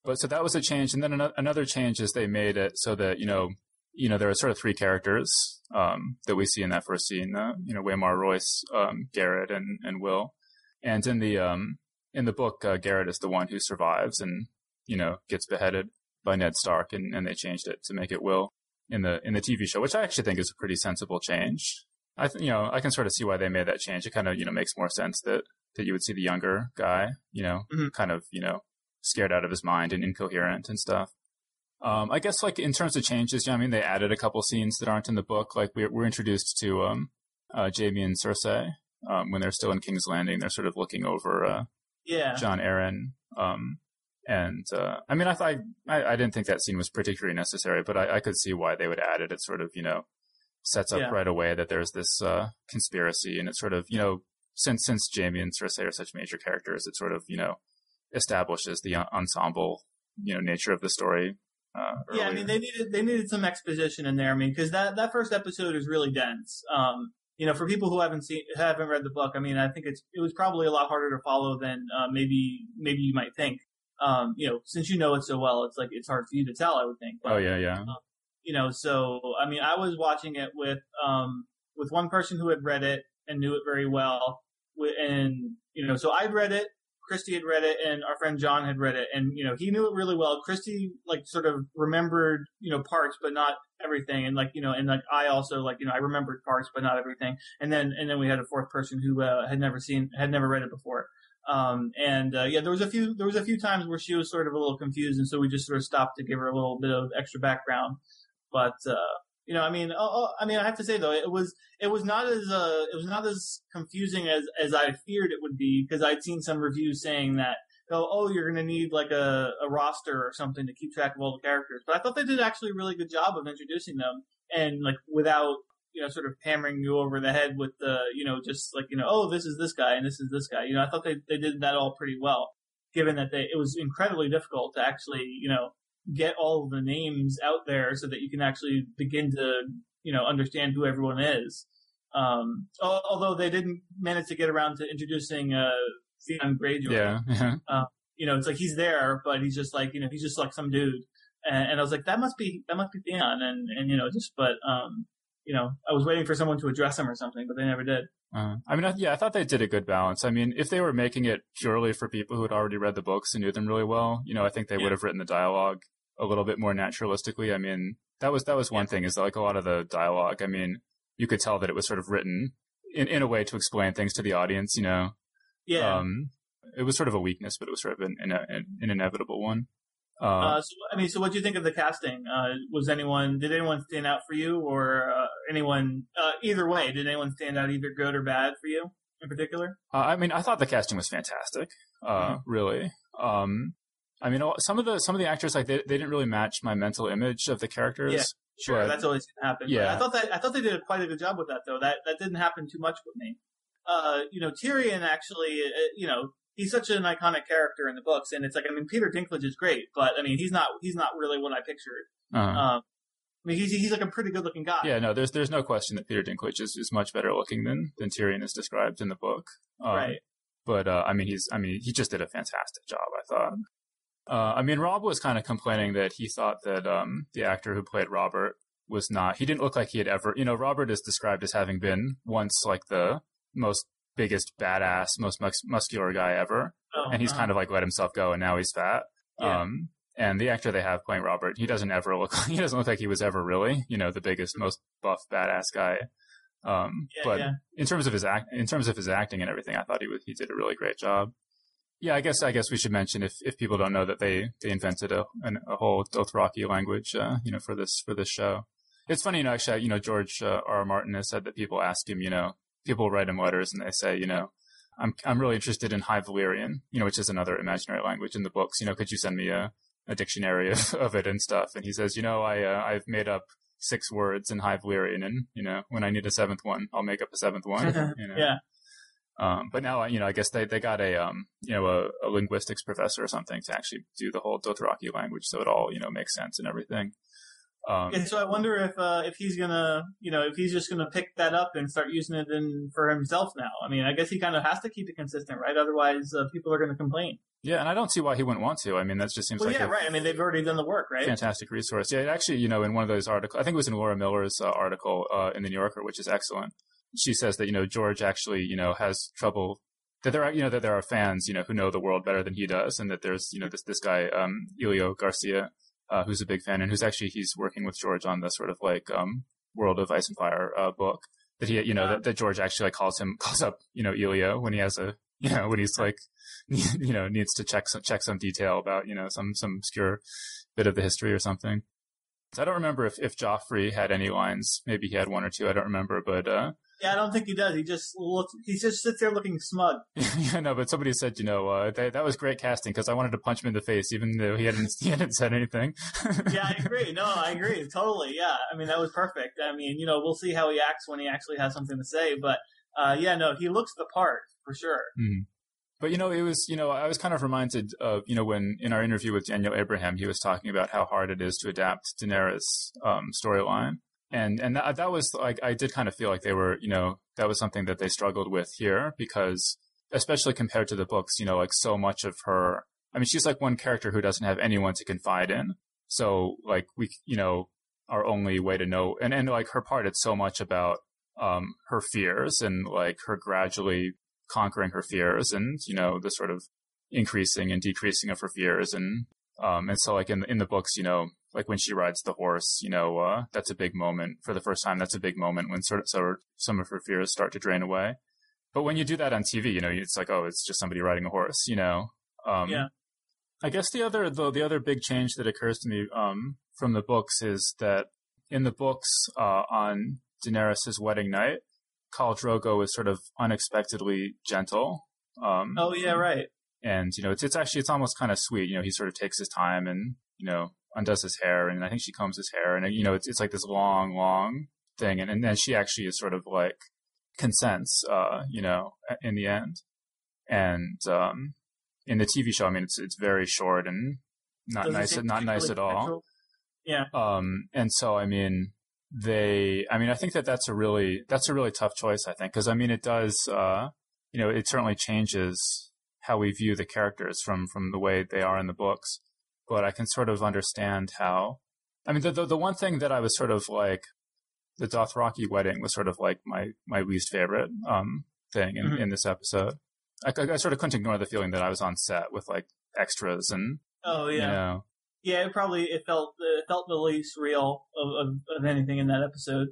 But so that was a change, and then another change is they made it so that you know, you know, there are sort of three characters um, that we see in that first scene. Uh, you know, Waymar, Royce, um, Gared, and and Will. And in the um, in the book, uh, Gared is the one who survives and you know gets beheaded by Ned Stark, and, and they changed it to make it Will in the in the TV show, which I actually think is a pretty sensible change. I th- you know I can sort of see why they made that change. It kind of you know makes more sense that that you would see the younger guy, you know, Mhm. kind of you know scared out of his mind and incoherent and stuff. Um, I guess like in terms of changes, you know, I mean, they added a couple scenes that aren't in the book. Like we're, we're introduced to um, uh, Jaime and Cersei um, when they're still in King's Landing. They're sort of looking over uh, Yeah, Jon Arryn. Um, and uh, I mean, I thought I, I didn't think that scene was particularly necessary, but I, I could see why they would add it. It sort of you know sets up Yeah. right away that there's this uh, conspiracy, and it sort of you know since since Jaime and Cersei are such major characters, it sort of you know establishes the ensemble you know nature of the story. Uh, yeah. I mean, they needed they needed some exposition in there. I mean, because that that first episode is really dense. Um, you know, for people who haven't seen haven't read the book, I mean, I think it's it was probably a lot harder to follow than uh, maybe maybe you might think. Um, you know, since you know it so well, it's like it's hard for you to tell. I would think. But, oh yeah, yeah, you know, so I mean, I was watching it with um with one person who had read it and knew it very well, and you know, so I'd read it, Christy had read it, and our friend John had read it, and you know, he knew it really well. Christy like sort of remembered you know parts, but not everything, and like you know, and like I also like you know I remembered parts, but not everything, and then and then we had a fourth person who uh, had never seen had never read it before. Um, and, uh, yeah, there was a few, there was a few times where she was sort of a little confused. And so we just sort of stopped to give her a little bit of extra background. But, uh, you know, I mean, oh, oh, I mean, I have to say though, it was, it was not as, uh, it was not as confusing as, as I feared it would be because I'd seen some reviews saying that, oh, oh, you're going to need like a, a roster or something to keep track of all the characters. But I thought they did actually a really good job of introducing them and like without, you know, sort of hammering you over the head with the, you know, just like, you know, oh, this is this guy and this is this guy. You know, I thought they, they did that all pretty well, given that they, it was incredibly difficult to actually, you know, get all the names out there so that you can actually begin to, you know, understand who everyone is. Um, although they didn't manage to get around to introducing, uh, Theon Greyjoy yeah, yeah. you know, it's like he's there, but he's just like, you know, he's just like some dude. And, and I was like, that must be, that must be Theon. And, and, you know, just, but, um, you know, I was waiting for someone to address them or something, but they never did. Uh, I mean, I, yeah, I thought they did a good balance. I mean, if they were making it purely for people who had already read the books and knew them really well, you know, I think they Yeah. would have written the dialogue a little bit more naturalistically. I mean, that was that was one thing is that, like a lot of the dialogue. I mean, you could tell that it was sort of written in in a way to explain things to the audience. You know, Yeah. um, it was sort of a weakness, but it was sort of an, an, an inevitable one. Uh, uh, so, I mean, so what do you think of the casting? Uh, was anyone, did anyone stand out for you or, uh, anyone, uh, either way, did anyone stand out either good or bad for you in particular? Uh, I mean, I thought the casting was fantastic. Uh, Mhm. really. Um, I mean, some of the some of the actors like they, they didn't really match my mental image of the characters. Yeah, sure, but- that's always gonna happen. But Yeah. I thought that I thought they did quite a good job with that though. That that didn't happen too much with me. Uh, you know, Tyrion actually, uh, you know, he's such an iconic character in the books, and it's like I mean, Peter Dinklage is great, but I mean, he's not he's not really what I pictured. Uh-huh. Um, I mean, he's he's like a pretty good looking guy. yeah, no, there's there's no question that Peter Dinklage is, is much better looking than than Tyrion is described in the book. Um, right. But uh, I mean, he's I mean, he just did a fantastic job. I thought. Uh, I mean, Rob was kind of complaining that he thought that um, the actor who played Robert was not. He didn't look like he had ever. You know, Robert is described as having been once like the most biggest badass, most mus- muscular guy ever, Oh, and he's kind of like let himself go, and now he's fat. Yeah. Um, and the actor they have playing Robert, he doesn't ever look. He doesn't look like he was ever really, you know, the biggest, most buff, badass guy. Um, Yeah, but yeah. in terms of his act, in terms of his acting and everything, I thought he was, he did a really great job. Yeah, I guess I guess we should mention if, if people don't know that they, they invented a an, a whole Dothraki language, uh, you know, for this for this show. It's funny, you know. Actually, you know, George uh, R. R. Martin has said that people ask him, you know, people write him letters and they say, you know, I'm I'm really interested in High Valyrian, you know, which is another imaginary language in the books. You know, could you send me a, a dictionary of, of it and stuff? And he says, you know, I uh, I've made up six words in High Valyrian, and you know, when I need a seventh one, I'll make up a seventh one. You know? Yeah. Um, but now, you know, I guess they, they got a, um, you know, a, a linguistics professor or something to actually do the whole Dothraki language, so it all, you know, makes sense and everything. Um, And so I wonder if uh, if he's gonna, you know, if he's just gonna pick that up and start using it in for himself now. I mean, I guess he kind of has to keep it consistent, right? Otherwise, uh, people are gonna complain. yeah, and I don't see why he wouldn't want to. I mean, that just seems Well, like yeah, a right. I mean, they've already done the work, right? fantastic resource. Yeah, actually, you know, in one of those articles, I think it was in Laura Miller's uh, article uh, in the New Yorker, which is excellent. She says that you know George actually, you know, has trouble. That there are, you know, that there are fans, you know, who know the world better than he does, and that there's, you know, this this guy, um, Elio Garcia, uh, who's a big fan, and who's actually he's working with George on the sort of like um, World of Ice and Fire uh, book. That he, you know, that, that George actually like calls him calls up, you know, Elio when he has a, you know, when he's like, you know, needs to check some check some detail about, you know, some some obscure bit of the history or something. So I don't remember if, if Joffrey had any lines. Maybe he had one or two. I don't remember, but uh, Yeah, I don't think he does. He just looks. He just sits there looking smug. yeah, no. But somebody said, you know, uh, that, that was great casting because I wanted to punch him in the face, even though he hadn't he hadn't said anything. Yeah, I agree. No, I agree totally. Yeah, I mean that was perfect. I mean, you know, we'll see how he acts when he actually has something to say. But uh, yeah, no, he looks the part for sure. But you know, it was you know I was kind of reminded of you know when in our interview with Daniel Abraham, he was talking about how hard it is to adapt Daenerys' um, storyline, and and that that was like I did kind of feel like they were you know that was something that they struggled with here because especially compared to the books, you know, like so much of her. I mean, she's like one character who doesn't have anyone to confide in. So like we, you know, our only way to know, and and like her part, it's so much about um her fears and like her gradually conquering her fears and you know the sort of increasing and decreasing of her fears and um and so like in in the books you know like when she rides the horse you know uh that's a big moment for the first time that's a big moment when sort of so some of her fears start to drain away but when you do that on TV you know it's like oh it's just somebody riding a horse you know um Yeah. I guess the other the, the other big change that occurs to me um from the books is that in the books uh on Daenerys' wedding night Khal Drogo is sort of unexpectedly gentle. Um, Oh yeah, right. and you know, it's it's actually it's almost kind of sweet. You know, he sort of takes his time and you know undoes his hair, and I think she combs his hair, and you know, it's it's like this long, long thing, and and then she actually is sort of like consents, uh, you know, in the end, and um, in the TV show, I mean, it's it's very short and not Doesn't nice, not nice at all. Yeah. Um, and so, I mean, they, I mean, I think that that's a really, that's a really tough choice, I think, because I mean, it does, uh, you know, it certainly changes how we view the characters from, from the way they are in the books. But I can sort of understand how, I mean, the, the, the one thing that I was sort of like, the Dothraki wedding was sort of like my, my least favorite, um, thing in, Mhm. in this episode. I, I sort of couldn't ignore the feeling that I was on set with like extras and, Oh yeah. you know, Yeah, it probably it felt it felt the least real of, of, of anything in that episode.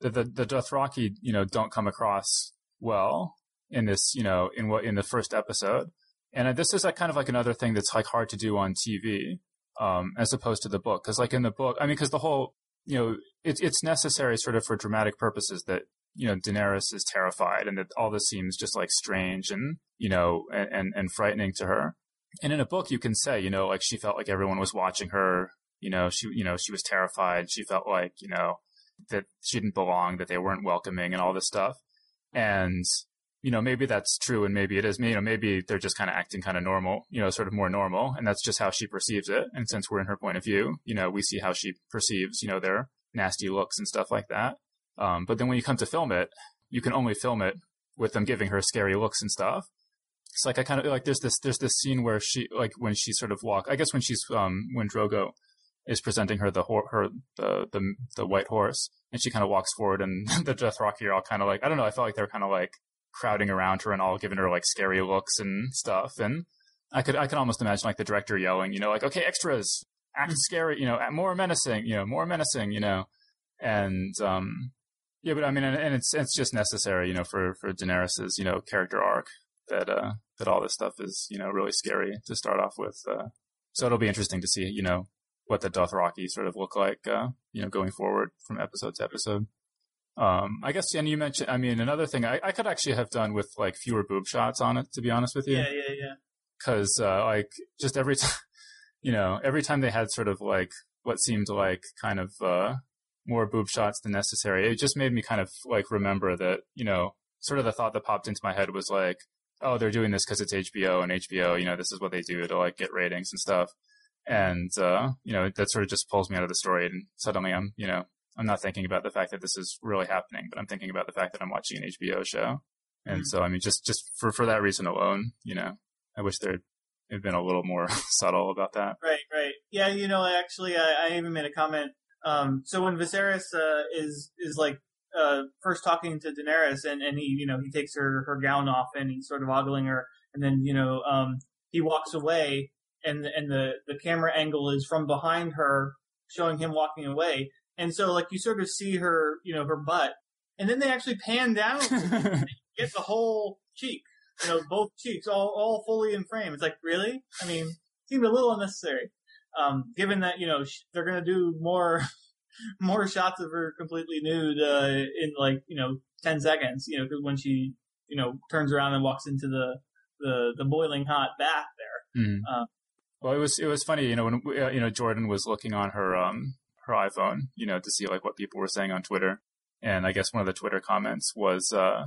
the, the the Dothraki, you know, don't come across well in this, you know, in what in the first episode. And this is like kind of like another thing that's like hard to do on TV, um, as opposed to the book. Because like in the book, I mean, because the whole, you know, it's it's necessary sort of for dramatic purposes that you know Daenerys is terrified and that all this seems just like strange and you know and and, and frightening to her. And in a book, you can say, you know, like she felt like everyone was watching her. You know, she, you know, she was terrified. She felt like, you know, that she didn't belong, that they weren't welcoming, and all this stuff. And you know, maybe that's true, and maybe it is. You know, maybe they're just kind of acting kind of normal. You know, sort of more normal, and that's just how she perceives it. And since we're in her point of view, you know, we see how she perceives, you know, their nasty looks and stuff like that. Um, but then when you come to film it, you can only film it with them giving her scary looks and stuff. It's like I kind of like there's this there's this scene where she like when she sort of walk. I guess when she's um when Drogo is presenting her the ho- her the, the the white horse, and she kind of walks forward, and the Dothraki are all kind of like I don't know. I felt like they're kind of like crowding around her and all giving her like scary looks and stuff. And I could I could almost imagine like the director yelling, you know, like okay, extras, act mm. scary, you know, more menacing, you know, more menacing, you know, and um, yeah, but I mean, and, and it's it's just necessary, you know, for for Daenerys's you know character arc that uh that all this stuff is you know really scary to start off with. Uh, so it'll be interesting to see, you know, what the Dothraki sort of look like, uh, you know, going forward from episode to episode. Um, I guess, and you mentioned, I mean, another thing I, I could actually have done with like fewer boob shots on it, to be honest with you. Yeah, yeah, yeah. Cause, uh, like just every time, you know, every time they had sort of like what seemed like kind of, uh, more boob shots than necessary, it just made me kind of like remember that, you know, sort of the thought that popped into my head was like, oh, they're doing this because it's HBO and HBO, you know, this is what they do to like get ratings and stuff. And, uh, you know, that sort of just pulls me out of the story and suddenly I'm, you know, I'm not thinking about the fact that this is really happening, but I'm thinking about the fact that I'm watching an HBO show. And mm-hmm. so, I mean, just, just for, for that reason alone, you know, I wish there had been a little more subtle about that. Right, right. Yeah, you know, actually, I, I even made a comment. Um, so when Viserys, uh, is, is like, uh, first talking to Daenerys and, and he, you know, he takes her, her gown off and he's sort of ogling her and then, you know, um, he walks away and, and the, the camera angle is from behind her showing him walking away. And so like you sort of see her, you know, her butt, and then they actually pan down get the whole cheek, you know, both cheeks all all fully in frame. It's like really? I mean, seemed a little unnecessary. Um, given that you know they're gonna do more more shots of her completely nude uh, in like you know ten seconds, you know, because when she you know turns around and walks into the the, the boiling hot bath there. Mm. Uh, well, it was it was funny, you know, when uh, you know Jordan was looking on her um her iPhone, you know, to see like what people were saying on Twitter. And I guess one of the Twitter comments was, uh,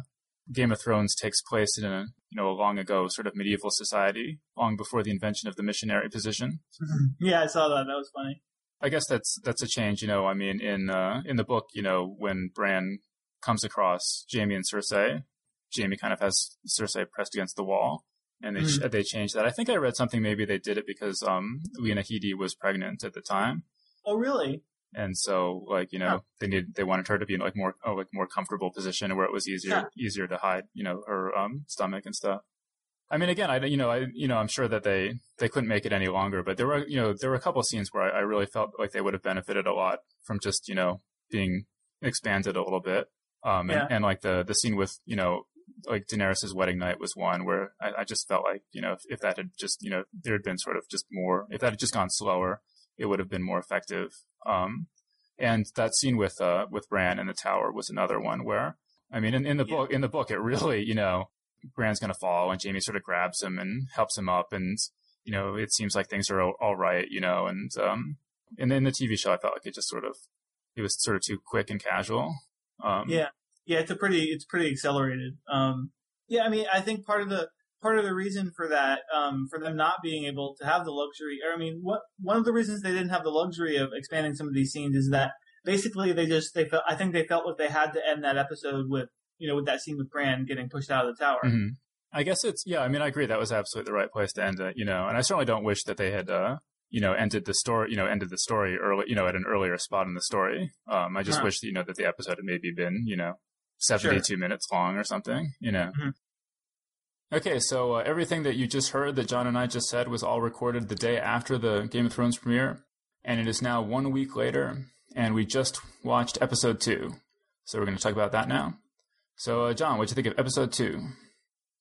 Game of Thrones takes place in a, you know, a long ago sort of medieval society, long before the invention of the missionary position. yeah, I saw that. That was funny. I guess that's, that's a change, you know, I mean, in, uh, in the book, you know, when Bran comes across Jaime and Cersei, Jaime kind of has Cersei pressed against the wall and they, mm. they changed that. I think I read something, maybe they did it because, um, Lena Headey was pregnant at the time. Oh, really? And so like you know oh. they need they wanted her to be in like more oh, like more comfortable position where it was easier yeah. easier to hide you know her um stomach and stuff i mean again i you know i you know i'm sure that they they couldn't make it any longer but there were you know there were a couple of scenes where I, I really felt like they would have benefited a lot from just you know being expanded a little bit um and, yeah. and like the the scene with you know like Daenerys' wedding night was one where I, I just felt like, you know, if, if, that had just, you know, there had been sort of just more, if that had just gone slower, it would have been more effective. Um, and that scene with uh, with Bran in the tower was another one where, I mean, in, in the yeah. book, in the book, it really, you know, Bran's gonna fall, and Jaime sort of grabs him and helps him up, and you know, it seems like things are all, all right, you know, and um, and in the TV show, I felt like it just sort of, it was sort of too quick and casual. Um, yeah, yeah, it's a pretty, it's pretty accelerated. Um, yeah, I mean, I think part of the part of the reason for that, um, for them not being able to have the luxury, or I mean, what one of the reasons they didn't have the luxury of expanding some of these scenes is that basically they just they felt I think they felt like they had to end that episode with you know with that scene with Bran getting pushed out of the tower. Mm-hmm. I guess it's yeah. I mean, I agree that was absolutely the right place to end it. You know, and I certainly don't wish that they had. Uh, you know, ended the story, you know, ended the story early, you know, at an earlier spot in the story. Um, I just huh. wish, that, you know, that the episode had maybe been, you know, 72 sure. minutes long or something, you know. Mm-hmm. Okay, so uh, everything that you just heard that John and I just said was all recorded the day after the Game of Thrones premiere, and it is now one week later, and we just watched episode two. So we're going to talk about that now. So, uh, John, what did you think of episode two?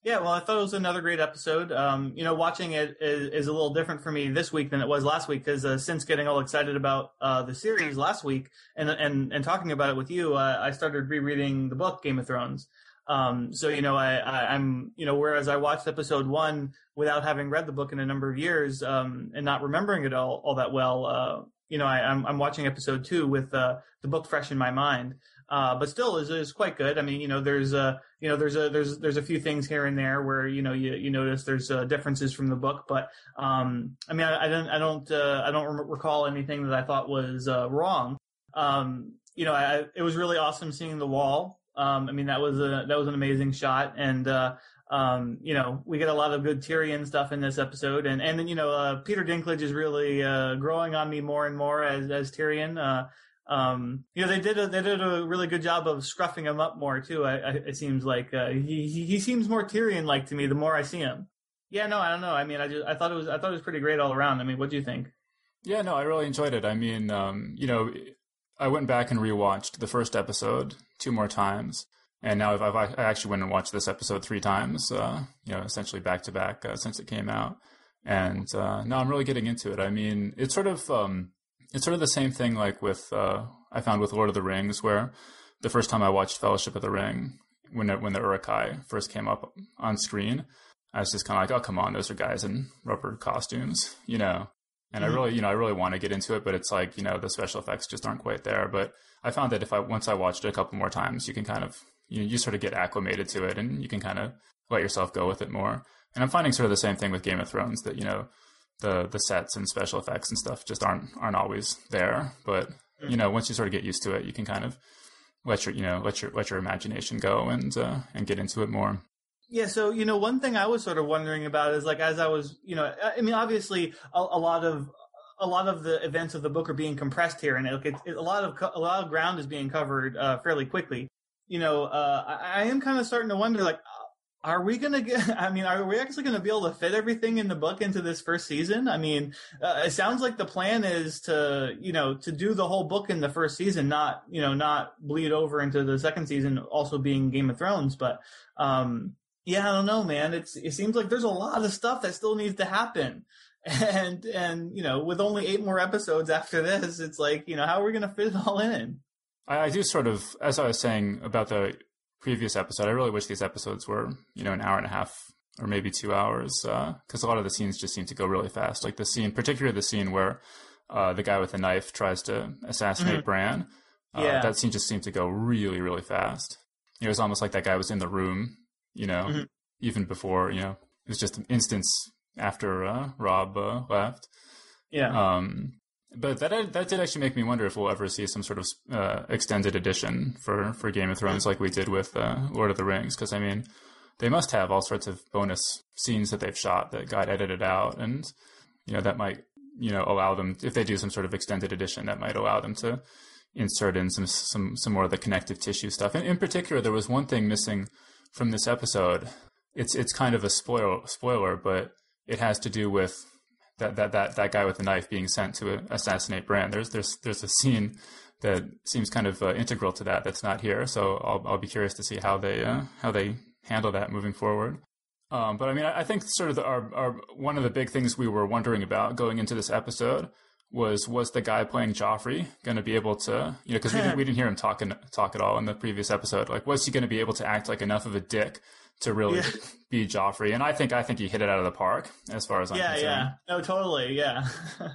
Yeah, well, I thought it was another great episode. Um, you know, watching it is, is, a little different for me this week than it was last week because uh, since getting all excited about uh, the series last week and and and talking about it with you, uh, I started rereading the book Game of Thrones. Um, so you know, I, I am you know, whereas I watched episode one without having read the book in a number of years um, and not remembering it all all that well. Uh, you know, I, am I'm, I'm watching episode two with uh, the book fresh in my mind. Uh, but still is is quite good. I mean, you know, there's a you know there's a there's there's a few things here and there where you know you you notice there's uh, differences from the book, but um, I mean, I, I don't I don't uh, I don't recall anything that I thought was uh, wrong. Um, you know, I, it was really awesome seeing the wall. Um, I mean, that was a that was an amazing shot, and uh, um, you know, we get a lot of good Tyrion stuff in this episode, and and then you know, uh, Peter Dinklage is really uh, growing on me more and more as as Tyrion. Uh, um, you know, they did a, they did a really good job of scruffing him up more too. I, I, it seems like uh, he, he, he seems more Tyrion like to me the more I see him. Yeah, no, I don't know. I mean, I just I thought it was I thought it was pretty great all around. I mean, what do you think? Yeah, no, I really enjoyed it. I mean, um, you know, I went back and rewatched the first episode two more times, and now I've, I've I actually went and watched this episode three times. Uh, you know, essentially back to back uh, since it came out, and uh, now I'm really getting into it. I mean, it's sort of um, it's sort of the same thing like with uh, I found with Lord of the Rings, where the first time I watched Fellowship of the Ring, when it, when the Uruk-hai first came up on screen, I was just kind of like, oh come on, those are guys in rubber costumes, you know. And mm-hmm. I really, you know, I really want to get into it, but it's like, you know, the special effects just aren't quite there. But I found that if I once I watched it a couple more times, you can kind of you you sort of get acclimated to it, and you can kind of let yourself go with it more. And I'm finding sort of the same thing with Game of Thrones that you know the the sets and special effects and stuff just aren't aren't always there. But you know, once you sort of get used to it, you can kind of let your you know let your let your imagination go and uh, and get into it more. Yeah, so you know, one thing I was sort of wondering about is like as I was, you know, I mean, obviously a, a lot of a lot of the events of the book are being compressed here, and it, it, it, a lot of a lot of ground is being covered uh, fairly quickly. You know, uh, I, I, am kind of starting to wonder, like, are we gonna get i mean are we actually gonna be able to fit everything in the book into this first season i mean uh, it sounds like the plan is to you know to do the whole book in the first season not you know not bleed over into the second season also being game of thrones but um yeah i don't know man it's it seems like there's a lot of stuff that still needs to happen and and you know with only eight more episodes after this it's like you know how are we gonna fit it all in I, I do sort of as i was saying about the previous episode. I really wish these episodes were, you know, an hour and a half or maybe two hours, because uh, a lot of the scenes just seem to go really fast. Like the scene, particularly the scene where uh, the guy with the knife tries to assassinate mm-hmm. Bran. Uh, yeah. That scene just seemed to go really, really fast. It was almost like that guy was in the room, you know, mm-hmm. even before, you know, it was just an instance after uh, Robb uh, left. Yeah. Um, but that that did actually make me wonder if we'll ever see some sort of uh, extended edition for, for Game of Thrones like we did with uh, Lord of the Rings. Because I mean, they must have all sorts of bonus scenes that they've shot that got edited out, and you know that might you know allow them if they do some sort of extended edition that might allow them to insert in some some some more of the connective tissue stuff. And in particular, there was one thing missing from this episode. It's it's kind of a spoil spoiler, but it has to do with that that that that guy with the knife being sent to assassinate Bran. There's there's there's a scene that seems kind of uh, integral to that that's not here. So I'll I'll be curious to see how they uh, how they handle that moving forward. Um, but I mean, I, I think sort of the, our, our one of the big things we were wondering about going into this episode was was the guy playing Joffrey going to be able to you know because we didn't we didn't hear him talk talk at all in the previous episode. Like, was he going to be able to act like enough of a dick to really yeah. be Joffrey. And I think I think he hit it out of the park as far as I'm yeah, concerned. Yeah, no, totally, yeah.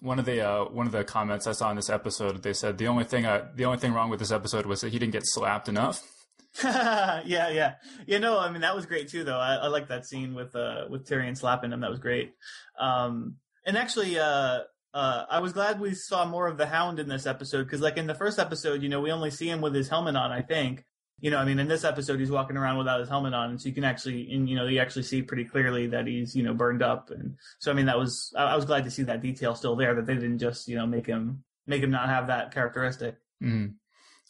one of the uh, one of the comments I saw in this episode, they said the only thing uh, the only thing wrong with this episode was that he didn't get slapped enough. yeah, yeah, you know, I mean that was great too, though. I, I like that scene with uh, with Tyrion slapping him. That was great. Um, and actually, uh, uh, I was glad we saw more of the Hound in this episode because, like in the first episode, you know, we only see him with his helmet on, I think, you know, I mean, in this episode, he's walking around without his helmet on, and so you can actually, and you know, you actually see pretty clearly that he's, you know, burned up, and so I mean, that was, I, was glad to see that detail still there, that they didn't just, you know, make him, make him not have that characteristic. Mm-hmm.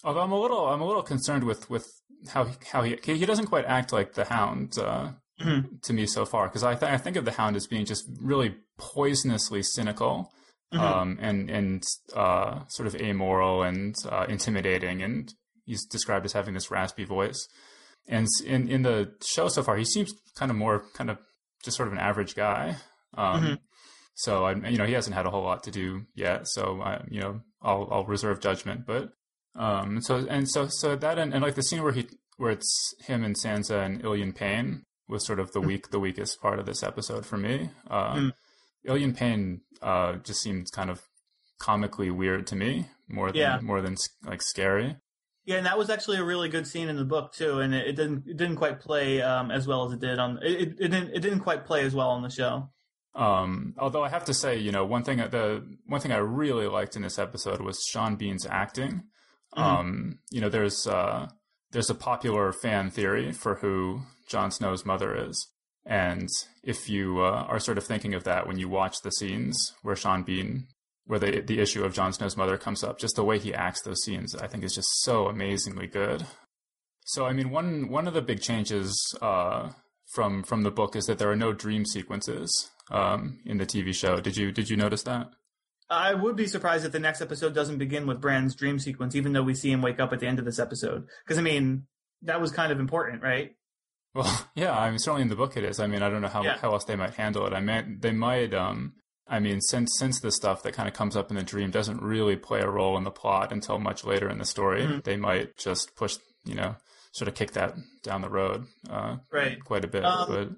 Although I'm a little, I'm a little concerned with with how he, how he he doesn't quite act like the Hound uh, mm-hmm. to me so far, because I th- I think of the Hound as being just really poisonously cynical. Mm-hmm. Um, and and uh, sort of amoral and uh, intimidating, and he's described as having this raspy voice. And in in the show so far, he seems kind of more kind of just sort of an average guy. Um, mm-hmm. So I, you know, he hasn't had a whole lot to do yet. So I, you know, I'll I'll reserve judgment. But um, so and so so that and, and like the scene where he where it's him and Sansa and Ilyn Payne was sort of the weak the weakest part of this episode for me. Uh, Mm. Ilyn Payne uh, just seemed kind of comically weird to me more than Yeah. more than like scary. Yeah, and that was actually a really good scene in the book too, and it, it didn't it didn't quite play um, as well as it did on it, it, didn't it didn't quite play as well on the show. Um, although I have to say, you know, one thing the one thing I really liked in this episode was Sean Bean's acting. Mhm. Um, you know, there's uh, there's a popular fan theory for who Jon Snow's mother is, and if you uh, are sort of thinking of that when you watch the scenes where Sean Bean, where the the issue of Jon Snow's mother comes up, just the way he acts those scenes, I think is just so amazingly good. So, I mean, one one of the big changes uh, from from the book is that there are no dream sequences um, in the TV show. Did you did you notice that? I would be surprised if the next episode doesn't begin with Bran's dream sequence, even though we see him wake up at the end of this episode. Because I mean, that was kind of important, right? Well, yeah, I mean, certainly in the book it is. I mean, I don't know how Yeah. how else they might handle it. I mean, they might. Um, I mean, since since the stuff that kind of comes up in the dream doesn't really play a role in the plot until much later in the story, Mhm. they might just push, you know, sort of kick that down the road uh, Right. quite a bit. Um, but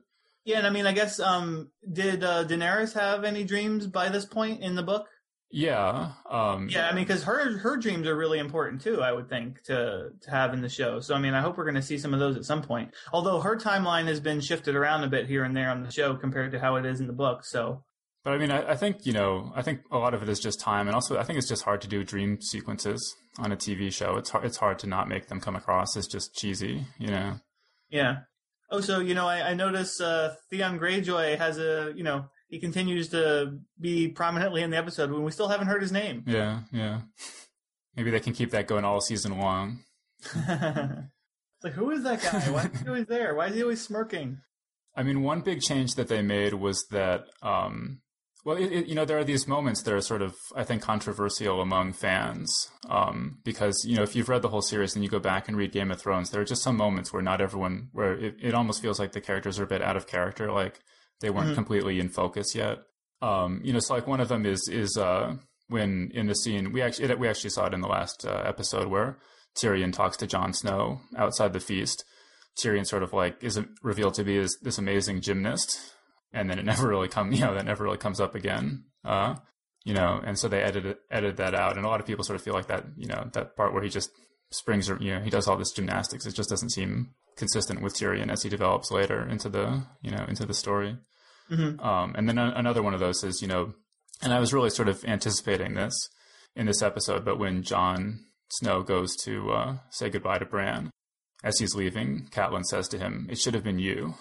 Yeah, and I mean, I guess um, did uh, Daenerys have any dreams by this point in the book? Yeah, um, Yeah, I mean, because her her dreams are really important too. I would think to to have in the show. So I mean, I hope we're going to see some of those at some point. Although her timeline has been shifted around a bit here and there on the show compared to how it is in the book. So But I mean, I, I think you know, I think a lot of it is just time, and also I think it's just hard to do dream sequences on a TV show. It's hard. It's hard to not make them come across as just cheesy, you know. yeah. Oh, so you know, I, I notice uh, Theon Greyjoy has a you know he continues to be prominently in the episode when we still haven't heard his name. Yeah, yeah. Maybe they can keep that going all season long. it's like, who is that guy? Why is he always there? Why is he always smirking? I mean, one big change that they made was that, um, well, it, it, you know, there are these moments that are sort of, I think, controversial among fans um, because, you know, if you've read the whole series and you go back and read Game of Thrones, there are just some moments where not everyone, where it, it almost feels like the characters are a bit out of character, like they weren't Mhm. completely in focus yet. Um, you know, so like one of them is is uh, when in the scene we actually we actually saw it in the last uh, episode where Tyrion talks to Jon Snow outside the feast. Tyrion sort of like is revealed to be this, this amazing gymnast, and then it never really come you know that never really comes up again. Uh, you know, and so they edited edited that out, and a lot of people sort of feel like that you know that part where he just springs you know he does all this gymnastics. It just doesn't seem consistent with Tyrion as he develops later into the you know into the story. Mhm. Um, and then a- another one of those is, you know, and I was really sort of anticipating this in this episode, but when Jon Snow goes to uh, say goodbye to Bran, as he's leaving, Catelyn says to him, "It should have been you.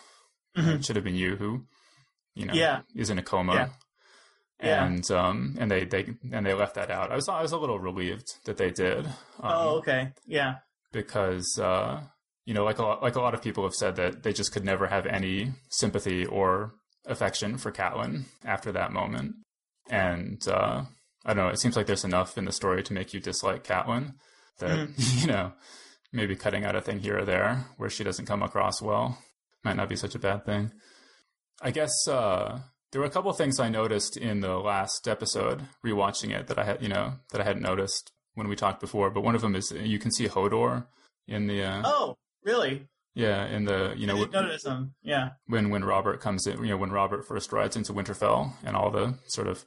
Mhm. It should have been you who, you know, Yeah. is in a coma." Yeah. Yeah. And um and they they and they left that out. I was I was a little relieved that they did. Um, oh, okay. Yeah. because uh, you know, like a lot, like a lot of people have said that they just could never have any sympathy or affection for Catelyn after that moment, and uh, I don't know. It seems like there's enough in the story to make you dislike Catelyn that you know maybe cutting out a thing here or there where she doesn't come across well might not be such a bad thing. I guess uh, there were a couple things I noticed in the last episode, rewatching it that I had, you know, that I hadn't noticed when we talked before. But one of them is you can see Hodor in the, uh, Oh, really? yeah, in the, you I know, didn't notice him. Yeah. when when Robert comes in, you know, when Robert first rides into Winterfell and all the sort of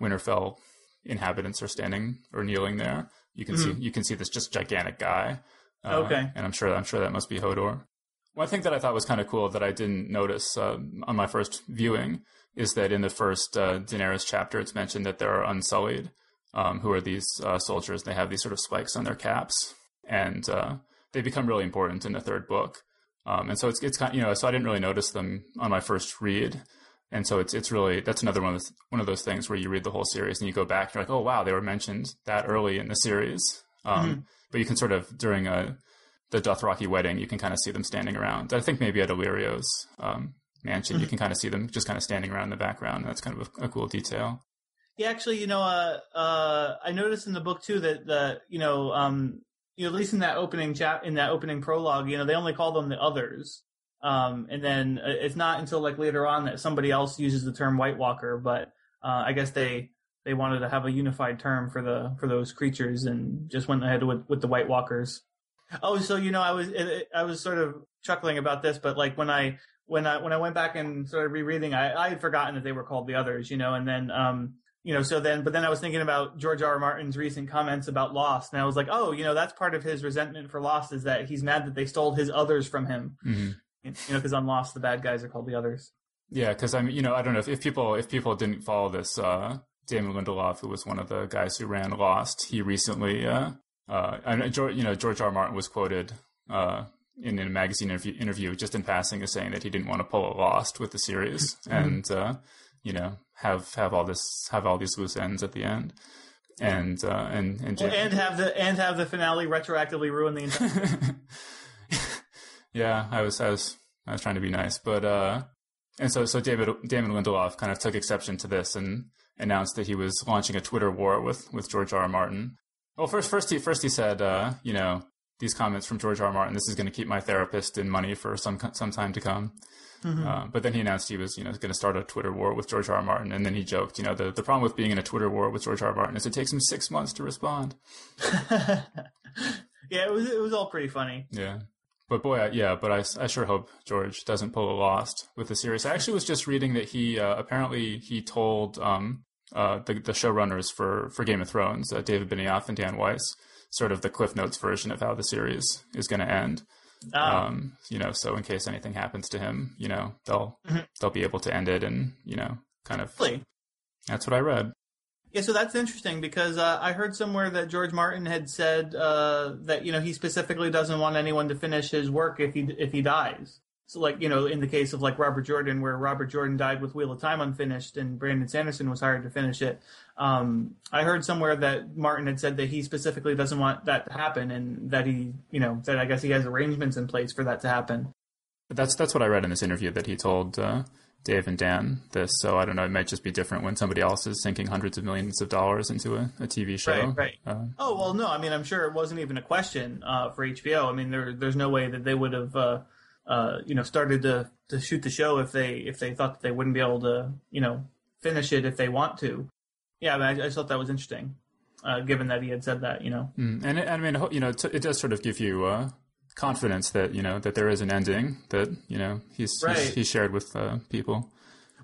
Winterfell inhabitants are standing or kneeling there, you can see you can see this just gigantic guy. Uh, Okay. and I'm sure I'm sure that must be Hodor. One thing that I thought was kind of cool that I didn't notice uh, on my first viewing is that in the first uh, Daenerys chapter, it's mentioned that there are Unsullied, um, who are these uh, soldiers. They have these sort of spikes on their caps, and uh, they become really important in the third book. Um, and so it's it's kind you know so I didn't really notice them on my first read, and so it's it's really that's another one of those, one of those things where you read the whole series and you go back and you're like oh wow they were mentioned that early in the series, um, but you can sort of during a the Dothraki wedding you can kind of see them standing around. I think maybe at Illyrio's um, mansion you can kind of see them just kind of standing around in the background. That's kind of a, a cool detail. Yeah, actually, you know, uh, uh, I noticed in the book too that the, you know, um, you know, at least in that opening chap, in that opening prologue, you know, they only call them the others. Um, and then uh, it's not until like later on that somebody else uses the term White Walker, but, uh, I guess they, they wanted to have a unified term for the, for those creatures and just went ahead with, with the White Walkers. Oh, so you know, I was I was sort of chuckling about this, but like when I when I when I went back and started rereading, I, I had forgotten that they were called the others, you know, and then um you know, so then but then I was thinking about George R. R. Martin's recent comments about Lost, and I was like, oh, you know, that's part of his resentment for Lost is that he's mad that they stole his others from him, hmm you know, because on Lost the bad guys are called the others. Yeah, because I mean, you know, I don't know if, if people if people didn't follow this, uh, Damon Lindelof, who was one of the guys who ran Lost, he recently, uh, uh, and George, you know, George R. R. Martin was quoted uh, in, in a magazine interview, interview just in passing as saying that he didn't want to pull a Lost with the series, and uh, you know, have have all this have all these loose ends at the end, and uh, and and, and have the and have the finale retroactively ruin the entire. yeah, I was I was I was trying to be nice, but uh, and so so David Damon Lindelof kind of took exception to this and announced that he was launching a Twitter war with with George R. R. Martin. Well, first first he first he said, uh, you know, these comments from George R. R. Martin, this is going to keep my therapist in money for some some time to come. Uh, but then he announced he was, you know, going to start a Twitter war with George R. R. Martin, and then he joked, you know, the, the problem with being in a Twitter war with George R. R. Martin is it takes him six months to respond. yeah, it was it was all pretty funny. Yeah. But boy, I, yeah, but I, I sure hope George doesn't pull a Lost with the series. I actually was just reading that he uh, apparently he told um, uh, the the showrunners for for Game of Thrones, uh, David Benioff and Dan Weiss, sort of the Cliff Notes version of how the series is going to end. Oh. Um, you know, so in case anything happens to him, you know, they'll Mhm. they'll be able to end it, and you know, kind of. Really? That's what I read. Yeah, so that's interesting because uh, I heard somewhere that George Martin had said uh, that you know he specifically doesn't want anyone to finish his work if he if he dies. So like you know in the case of like Robert Jordan, where Robert Jordan died with Wheel of Time unfinished and Brandon Sanderson was hired to finish it. Um, I heard somewhere that Martin had said that he specifically doesn't want that to happen and that he you know that I guess he has arrangements in place for that to happen. But that's that's what I read in this interview that he told uh, Dave and Dan this. So I don't know. It might just be different when somebody else is sinking hundreds of millions of dollars into a, a TV show. Right, right. Uh, Oh well, no. I mean, I'm sure it wasn't even a question uh, for HBO. I mean, there, there's no way that they would have, uh, you know, started to, to shoot the show if they if they thought that they wouldn't be able to, you know, finish it if they want to. Yeah, I, mean, I, thought that was interesting, uh, given that he had said that. You know, mm, and it, I mean, you know, t- it does sort of give you uh, confidence that you know that there is an ending that you know he's Right. he's, he's shared with uh, people.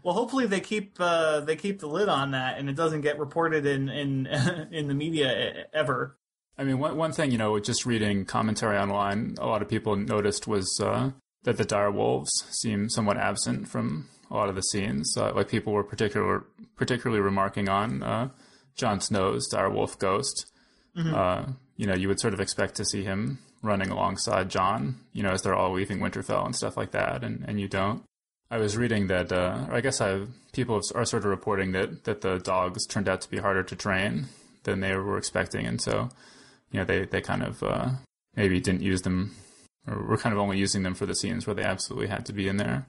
well, hopefully they keep uh, they keep the lid on that and it doesn't get reported in in in the media ever. I mean, one one thing you know, just reading commentary online, a lot of people noticed was uh, that the dire wolves seem somewhat absent from a lot of the scenes. Uh, like people were particular particularly remarking on uh, Jon Snow's dire wolf ghost. Uh, you know, you would sort of expect to see him running alongside Jon, you know, as they're all leaving Winterfell and stuff like that, and, and you don't. I was reading that, uh, or I guess I people are sort of reporting that that the dogs turned out to be harder to train than they were expecting, and so you know they they kind of uh, maybe didn't use them, were kind of only using them for the scenes where they absolutely had to be in there.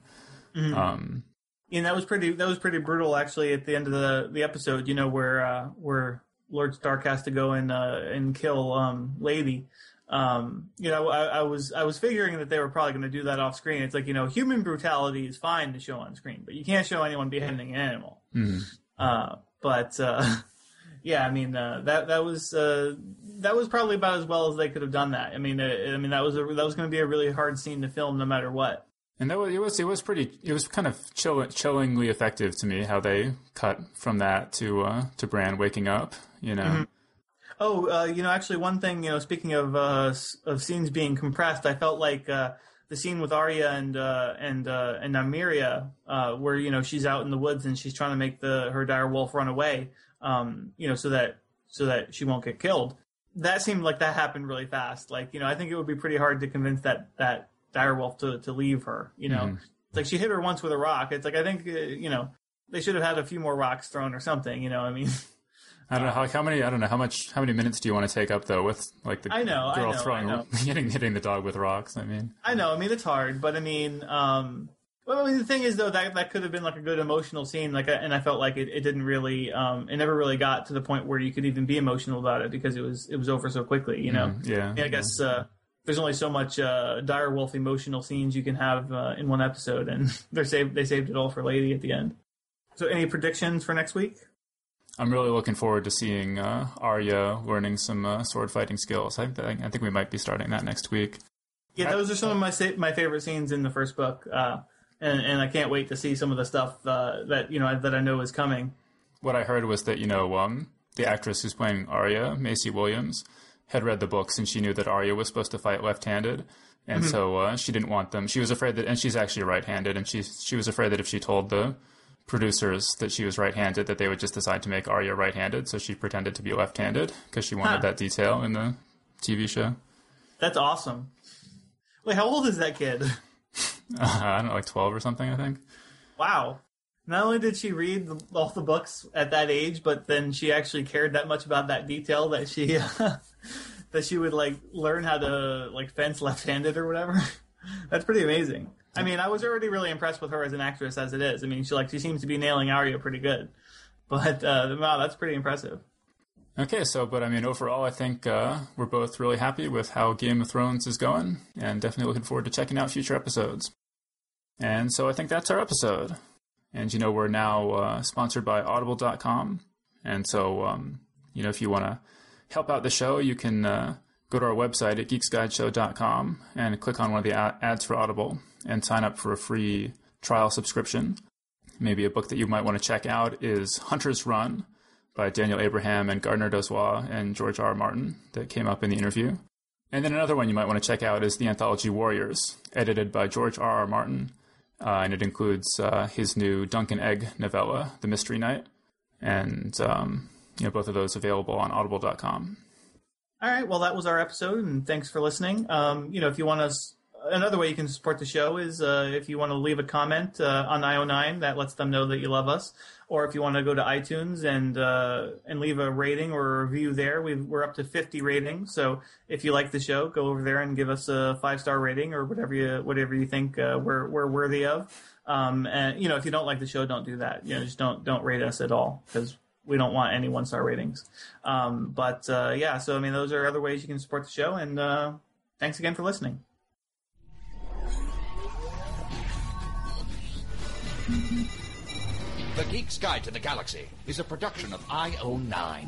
Um, And that was pretty that was pretty brutal actually at the end of the the episode, you know, where uh where Lord Stark has to go and uh and kill um Lady. Um, you know, I, I was I was figuring that they were probably gonna do that off screen. It's like, you know, human brutality is fine to show on screen, but you can't show anyone beheading an animal. mhm. Uh but uh yeah, I mean uh, that that was uh, that was probably about as well as they could have done that. I mean, uh, I mean that was a, that was going to be a really hard scene to film, no matter what. And that was it was it was pretty it was kind of chill, chillingly effective to me how they cut from that to uh, to Bran waking up. You know, Oh, uh, you know, actually, one thing, you know, speaking of uh, of scenes being compressed, I felt like uh, the scene with Arya and uh, and uh, and Nymeria, uh, where you know she's out in the woods and she's trying to make the her dire wolf run away, um, you know, so that so that she won't get killed. That seemed like that happened really fast. Like, you know, I think it would be pretty hard to convince that that dire wolf to to leave her. You know, Mhm. it's like she hit her once with a rock. It's like I think uh, you know they should have had a few more rocks thrown or something. You know, I mean. I don't know how, how many I don't know how much how many minutes do you want to take up though with like the I know, I girl know, I throwing know. hitting hitting the dog with rocks. I mean, I know. I mean, it's hard, but I mean, um, well, I mean, the thing is though that that could have been like a good emotional scene, like, and I felt like it, it didn't really, um, it never really got to the point where you could even be emotional about it because it was it was over so quickly, you know. mm, yeah, Yeah, I guess uh, there's only so much uh, dire wolf emotional scenes you can have uh, in one episode, and they're saved. They saved it all for Lady at the end. So, any predictions for next week? I'm really looking forward to seeing uh, Arya learning some uh, sword fighting skills. I, think I think we might be starting that next week. Yeah, those are some of my sa- my favorite scenes in the first book, uh, and and I can't wait to see some of the stuff uh, that you know that I know is coming. What I heard was that you know um, the actress who's playing Arya, Maisie Williams, had read the books and she knew that Arya was supposed to fight left-handed, and Mm-hmm. so uh, she didn't want them. She was afraid that, and she's actually right-handed, and she she was afraid that if she told the producers that she was right-handed, that they would just decide to make Arya right-handed. So she pretended to be left-handed because she wanted Huh. that detail in the TV show. That's awesome. Wait, how old is that kid? I don't know, like twelve or something. I think. Wow. Not only did she read the, all the books at that age, but then she actually cared that much about that detail that she that she would like learn how to like fence left-handed or whatever. That's pretty amazing. I mean, I was already really impressed with her as an actress as it is. I mean, she like she seems to be nailing Arya pretty good. But uh, wow, that's pretty impressive. Okay, so but I mean, overall, I think uh, we're both really happy with how Game of Thrones is going, and definitely looking forward to checking out future episodes. And so I think that's our episode. And you know, we're now uh, sponsored by Audible.com, and so um, you know, if you want to help out the show, you can uh, go to our website at geeksguideshow.com and click on one of the ads for Audible and sign up for a free trial subscription. Maybe a book that you might want to check out is Hunter's Run by Daniel Abraham and Gardner Dozois and George R. Martin that came up in the interview. And then another one you might want to check out is the anthology Warriors, edited by George R. R. Martin, uh, and it includes uh, his new Dunk and Egg novella, The Mystery Knight, and um, you know both of those available on Audible.com. All right, well, that was our episode, and thanks for listening. Um, you know, if you want us, another way you can support the show is uh, if you want to leave a comment uh, on IO9, that lets them know that you love us. Or if you want to go to iTunes and uh, and leave a rating or a review there, we've, we're up to 50 ratings. So if you like the show, go over there and give us a five star rating or whatever you whatever you think uh, we're we're worthy of. Um, and you know, if you don't like the show, don't do that. You know, just don't don't rate us at all because we don't want any one star ratings. Um, but uh, yeah, so I mean, those are other ways you can support the show. And uh, thanks again for listening. The Geek's Guide to the Galaxy is a production of IO9.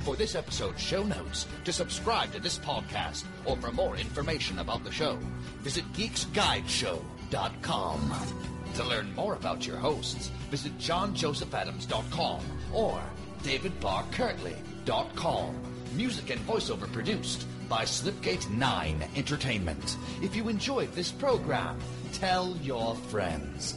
For this episode's show notes, to subscribe to this podcast, or for more information about the show, visit geeksguideshow.com. To learn more about your hosts, visit johnjosephadams.com or davidbarrkirtley.com. Music and voiceover produced by Slipgate 9 Entertainment. If you enjoyed this program, tell your friends.